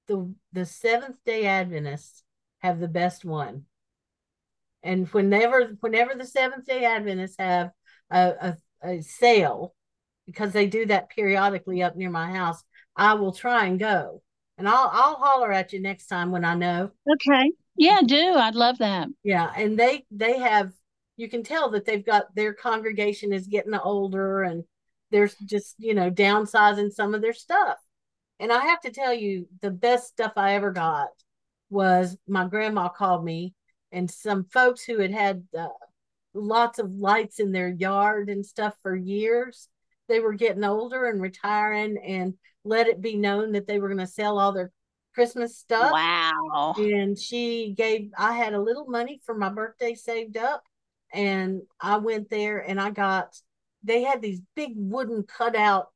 the the Seventh Day Adventists have the best one. And whenever whenever the Seventh Day Adventists have a, a, a sale, because they do that periodically up near my house, I will try and go. And I'll I'll holler at you next time when I know. Okay. Yeah, do. I'd love that. Yeah, and they they have you can tell that they've got their congregation is getting older and there's just, you know, downsizing some of their stuff. And I have to tell you, the best stuff I ever got was my grandma called me and some folks who had had uh, lots of lights in their yard and stuff for years. They were getting older and retiring and let it be known that they were going to sell all their Christmas stuff. Wow. And she gave, I had a little money for my birthday saved up. And I went there and I got, they had these big wooden cutout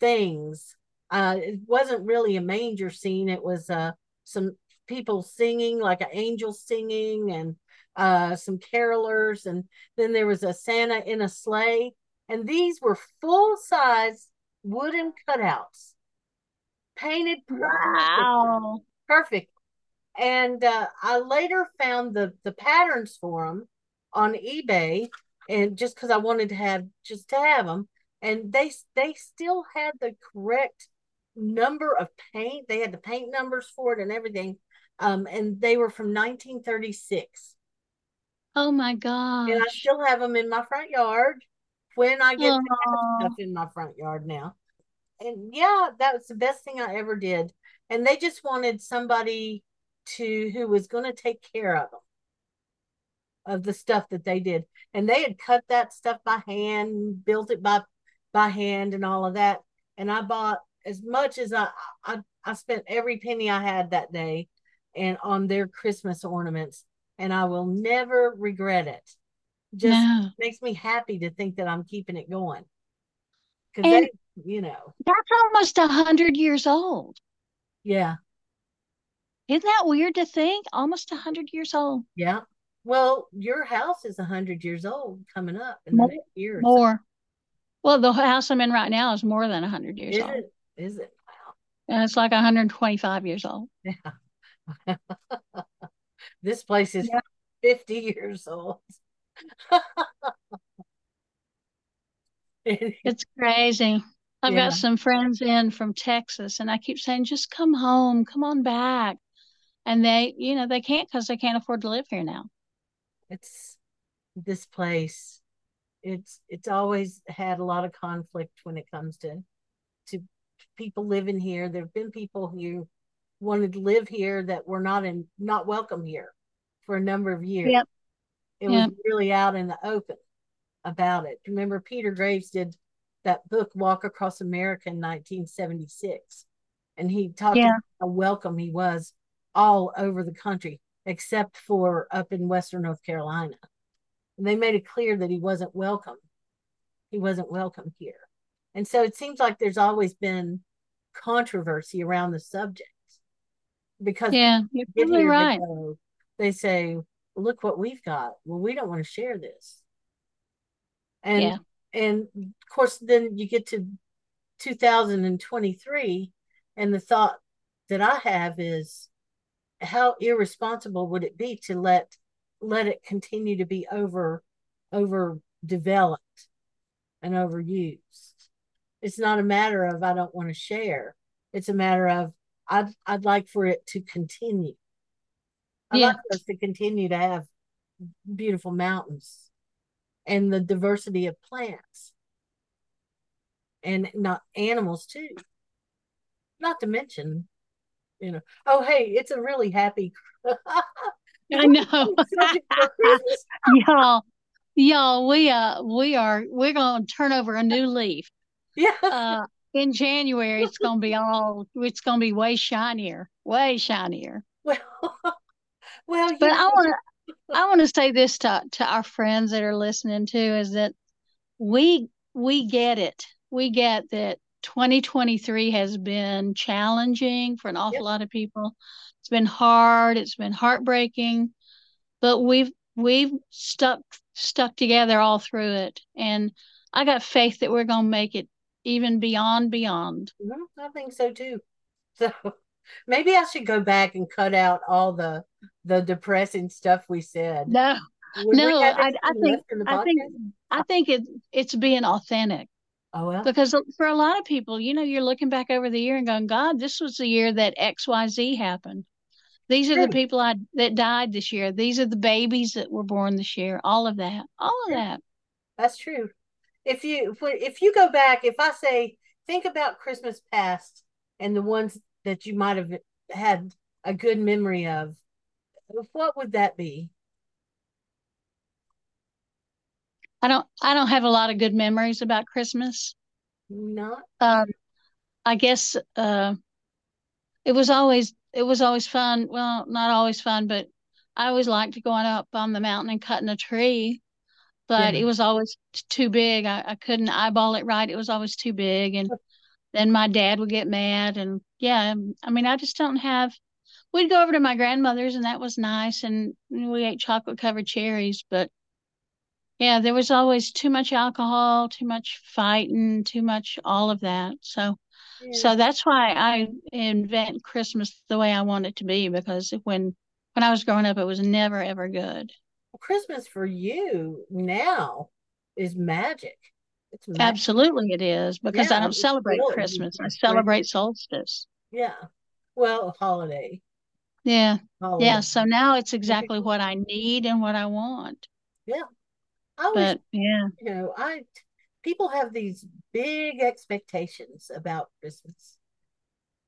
things Uh, it wasn't really a manger scene. It was uh, some people singing, like an angel singing, and uh, some carolers, and then there was a Santa in a sleigh, and these were full size wooden cutouts, painted perfect, Wow. perfect. And uh, I later found the the patterns for them on eBay, and just because I wanted to have just to have them, and they they still had the correct number of paint. They had the paint numbers for it and everything. Um, and they were from 1936. Oh my god! And I still have them in my front yard when I get to have Aw. stuff in my front yard now. And yeah, that was the best thing I ever did. And they just wanted somebody to who was going to take care of them of the stuff that they did. And they had cut that stuff by hand, built it by by hand and all of that. And I bought as much as I I, I spent every penny I had that day and on their Christmas ornaments. And I will never regret it. Just No. makes me happy to think that I'm keeping it going. Because you know, That's almost a hundred years old. yeah, Isn't that weird to think? Almost a hundred years old. yeah. Well, your house is a hundred years old coming up in More- the next year. or so. More. Well, the house I'm in right now is more than a hundred years Is old. it? Is it? Wow. And it's like 125 years old. Yeah. this place is Yeah. 50 years old. It's crazy. I've Yeah. got some friends in from Texas, and I keep saying, just come home, come on back. And they, you know, they can't because they can't afford to live here now. it's this place. It's it's always had a lot of conflict when it comes to to people living here. There have been people who wanted to live here that were not in not welcome here for a number of years. Yep. It Yep. was really out in the open about it. Remember Peter Graves did that book Walk Across America in 1976 and he talked Yeah. about how welcome he was all over the country except for up in western North Carolina. And they made it clear that he wasn't welcome. He wasn't welcome here. And so it seems like there's always been controversy around the subject because Yeah, you're they right. go- They say, look what we've got. Well, we don't want to share this. And Yeah. and of course then you get to 2023 and the thought that I have is how irresponsible would it be to let let it continue to be over over developed and overused. It's not a matter of I don't want to share. It's a matter of I'd I'd like for it to continue. I'd Yeah. like us to continue to have beautiful mountains and the diversity of plants and not animals too. Not to mention, you know, oh hey, it's a really happy I know. subject for Christmas. y'all, y'all, we uh we are we're gonna turn over a new leaf. Yeah. Uh in January it's gonna be all it's gonna be way shinier, way shinier. Well, well, But I wanna I wanna say this to to our friends that are listening too is that we we get it. We get that 2023 has been challenging for an awful Yep. lot of people. It's been hard, it's been heartbreaking, but we've we've stuck stuck together all through it. And I got faith that we're gonna make it even beyond beyond. Mhm, I think so too. So maybe I should go back and cut out all the the depressing stuff we said. No, Would no, I, I think left in the I think? I think it it's being authentic. Oh well, Because for a lot of people, you know, you're looking back over the year and going, God, this was the year that XYZ happened. These are the people I that died this year. These are the babies that were born this year. All of that. All of True. that. that's true. If you if you go back, if I say think about Christmas past and the ones that you might have had a good memory of, what would that be? I don't I don't have a lot of good memories about Christmas. Not Um, I guess uh it was always it was always fun. Well, not always fun, but I always liked going up on the mountain and cutting a tree. But Yeah. it was always too big. I, I couldn't eyeball it right. It was always too big. And then my dad would get mad. And yeah, um, I mean, I just don't have. We'd go over to my grandmother's, and that was nice. And we ate chocolate covered cherries. But yeah, there was always too much alcohol, too much fighting, too much all of that. So, Yeah. so that's why I invent Christmas the way I want it to be because when when I was growing up, it was never ever good. Christmas for you now is magic. It's magic. Absolutely, it is because I don't celebrate really Christmas. I celebrate solstice. Yeah. Well, a holiday. Yeah, Holiday. yeah. So now it's exactly what I need and what I want. Yeah. I was, But yeah, you know, I people have these big expectations about Christmas.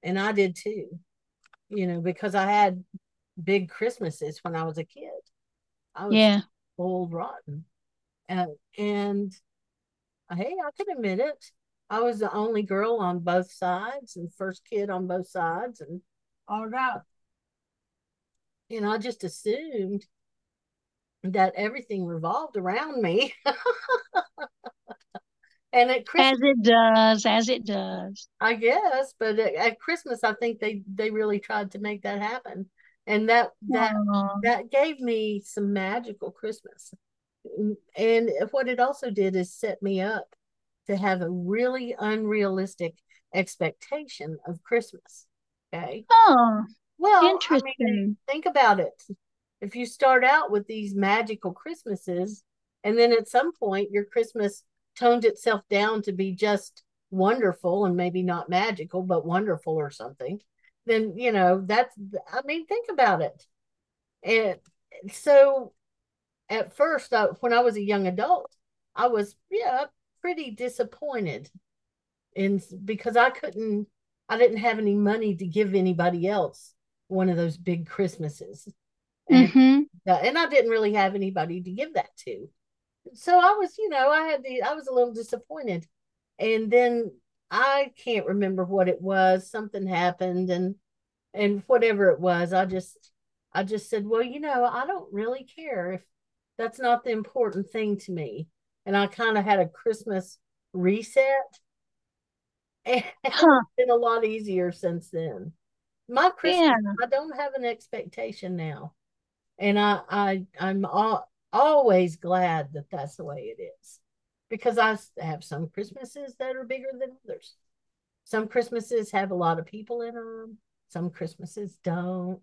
And I did too. You know, because I had big Christmases when I was a kid. I was yeah. old rotten. Uh, and hey, I can admit it. I was the only girl on both sides and first kid on both sides and all that. And I just assumed that everything revolved around me. and at Christmas, As it does, as it does. I guess, but at, at Christmas, I think they they really tried to make that happen, and that that Aw. that gave me some magical Christmas. And what it also did is set me up to have a really unrealistic expectation of Christmas. Okay. Oh, Well, I mean, interesting. think about it. If you start out with these magical Christmases, and then at some point your Christmas toned itself down to be just wonderful and maybe not magical, but wonderful or something, then, you know, that's, I mean, think about it. And so at first, I, when I was a young adult, I was, yeah, pretty disappointed and because I couldn't, I didn't have any money to give anybody else one of those big Christmases. And, hmm uh, and I didn't really have anybody to give that to. So I was, you know, I had the, I was a little disappointed. And then I can't remember what it was. Something happened and, and whatever it was, I just, I just said, well, you know, I don't really care if that's not the important thing to me. And I kind of had a Christmas reset. And Huh. it's been a lot easier since then. My Christmas, Yeah. I don't have an expectation now. And I, I, I'm all, always glad that that's the way it is because I have some Christmases that are bigger than others. Some Christmases have a lot of people in them. Some Christmases don't.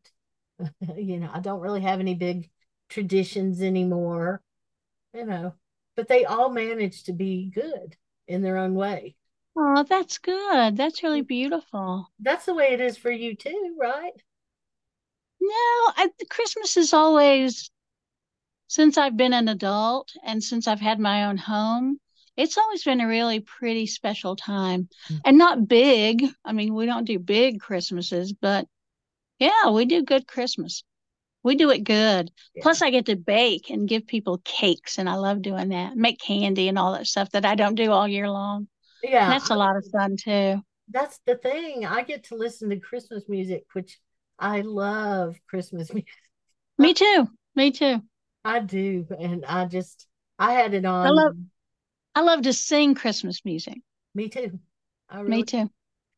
you know, I don't really have any big traditions anymore, you know, but they all manage to be good in their own way. Oh, that's good. That's really beautiful. That's the way it is for you too, right? No, I, Christmas is always, since I've been an adult and since I've had my own home, it's always been a really pretty special time. Mm. And not big. I mean, we don't do big Christmases, but yeah, we do good Christmas. We do it good. Yeah. Plus, I get to bake and give people cakes, and I love doing that. Make candy and all that stuff that I don't do all year long. Yeah, And that's a lot of fun too. that's the thing. I get to listen to Christmas music, which I love Christmas music. Me too. Me too. I do. And I just, I had it on. I love- I love to sing Christmas music. Me too. I really, Me too.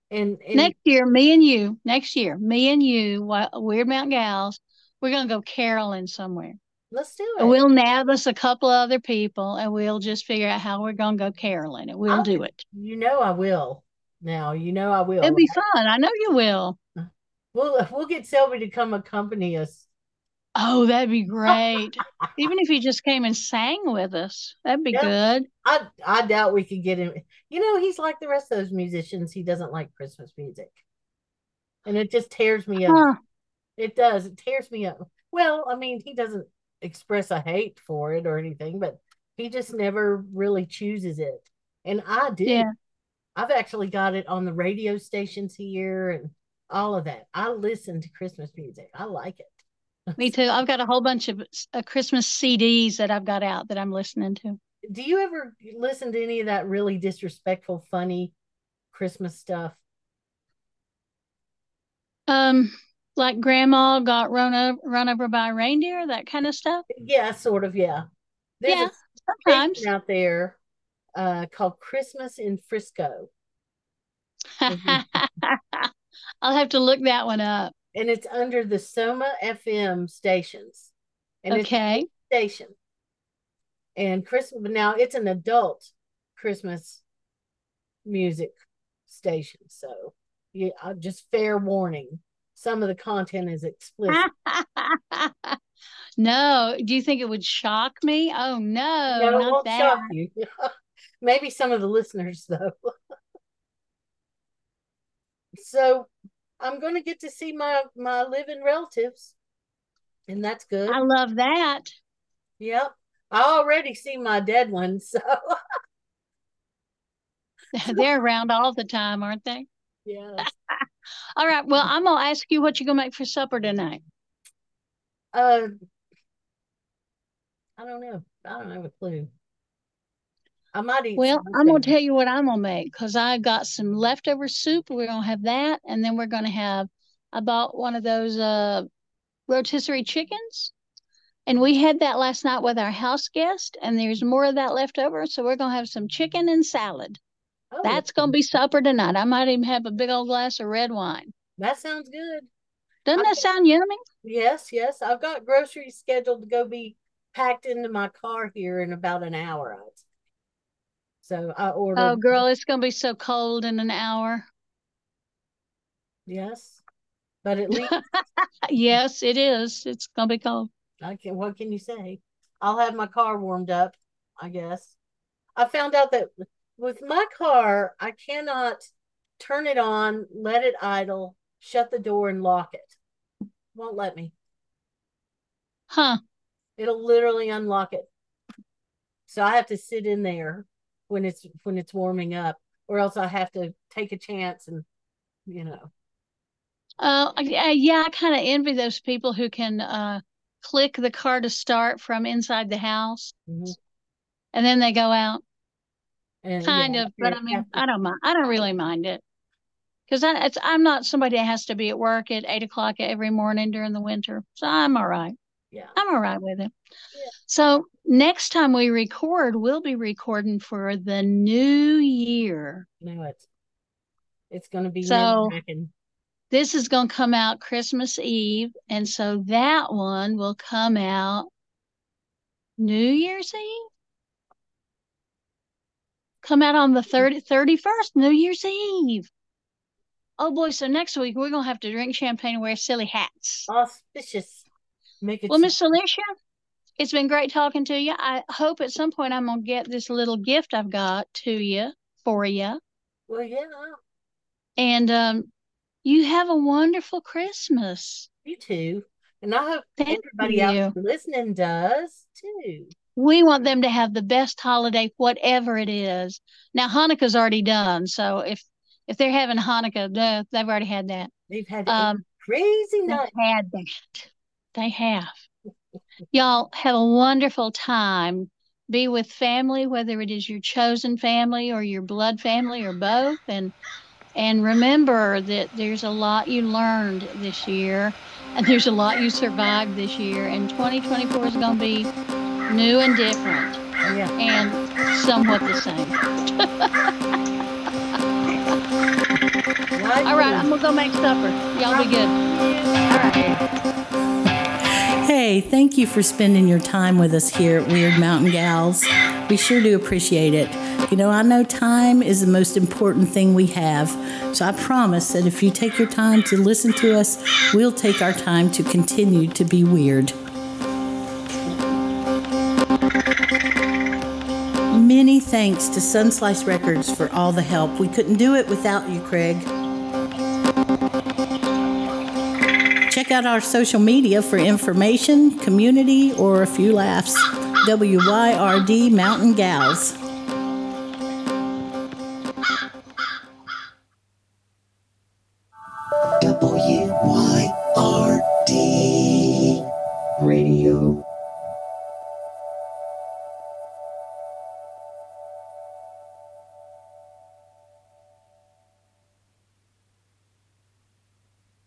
And, and Next year, me and you, next year, me and you, Wyrd Mountain Gals, we're going to go caroling somewhere. let's do it. we'll nab us a couple of other people and we'll just figure out how we're going to go caroling and we'll I'll- do it. You know I will. Now, you know I will. It'll be fun. I know you will. We'll we'll get Sylvie to come accompany us. Oh, that'd be great. Even if he just came and sang with us, that'd be good. I I doubt we could get him. You know, he's like the rest of those musicians. He doesn't like Christmas music. And it just tears me up. Huh. It does. It tears me up. Well, I mean, he doesn't express a hate for it or anything, but he just never really chooses it. And I do. Yeah. I've actually got it on the radio stations here and all of that. I listen to Christmas music. I like it. Me too. I've got a whole bunch of uh, Christmas CDs that I've got out that I'm listening to. Do you ever listen to any of that really disrespectful, funny Christmas stuff? Um, like Grandma got run over, run over by a reindeer, that kind of stuff. Yeah, sort of. Yeah. There's Yeah, a Sometimes. out there uh, called Christmas in Frisko. I'll have to look that one up. and it's under the Soma FM stations. And it's Okay. a station. And Christmas now it's an adult Christmas music station. So yeah, uh, just fair warning. Some of the content is explicit. no, do you think it would shock me? Oh no, no, not won't that. shock you. Maybe some of the listeners though. so I'm gonna get to see my my living relatives. And that's good. I love that. Yep. I already see my dead ones, so They're around all the time, aren't they? yes. All right. Well, I'm gonna ask you what you're gonna make for supper tonight. Uh I don't know. I don't have a clue. I might eat Well, I'm gonna tell you what I'm gonna make because I got some leftover soup. We're gonna have that, and then we're gonna have. I bought one of those uh rotisserie chickens, and we had that last night with our house guest, and there's more of that left over, so we're gonna have some chicken and salad. Oh, That's gonna be supper tonight. I might even have a big old glass of red wine. that sounds good. Doesn't Okay. that sound yummy? Yes, yes. I've got groceries scheduled to go be packed into my car here in about an hour. So I ordered. Oh, girl, it's gonna be so cold in an hour. Yes, but at least Yes, it is. It's gonna be cold. I can. What can you say? I'll have my car warmed up. I guess. I found out that with my car, I cannot turn it on, let it idle, shut the door, and lock it. Won't let me. Huh. It'll literally unlock it. So I have to sit in there when it's when it's warming up, or else I have to take a chance and you know. Uh, yeah, yeah, I kind of envy those people who can uh click the car to start from inside the house mhm. and then they go out. And Kind yeah, of, but I mean, I don't mind. I don't really mind it because I, it's I'm not somebody that has to be at work at eight o'clock every morning during the winter, so I'm all right. yeah. I'm all right with it. Yeah. So next time we record, we'll be recording for the new year. No, it's it's gonna be So- This is going to come out Christmas Eve, and so that one will come out New Year's Eve. Come out on the 30, 31st, New Year's Eve. Oh boy, so next week we're going to have to drink champagne and wear silly hats. auspicious. Make it Well, Miss Alicia, it's been great talking to you. I hope at some point I'm going to get this little gift I've got to you for you. well, yeah, And um, you have a wonderful Christmas. you too. And I hope Thank everybody you. out listening does too. We want them to have the best holiday, whatever it is. Now Hanukkah's already done, so if if they're having Hanukkah, they've already had that. They've had a Um, crazy night. had that. They have. Y'all have a wonderful time. Be with family, whether it is your chosen family or your blood family or both, and and remember that there's a lot you learned this year, and there's a lot you survived this year, and 2024 is going to be new and different Yeah. and somewhat the same. All right, on. I'm gonna go make supper. Y'all be good. All right. Hey, thank you for spending your time with us here at Wyrd Mountain Gals. We sure do appreciate it. You know, I know time is the most important thing we have, so I promise that if you take your time to listen to us, we'll take our time to continue to be weird. Many thanks to Sunslice Records for all the help. We couldn't do it without you, Craig. Check out our social media for information, community, or a few laughs. WYRD Mountain Gals.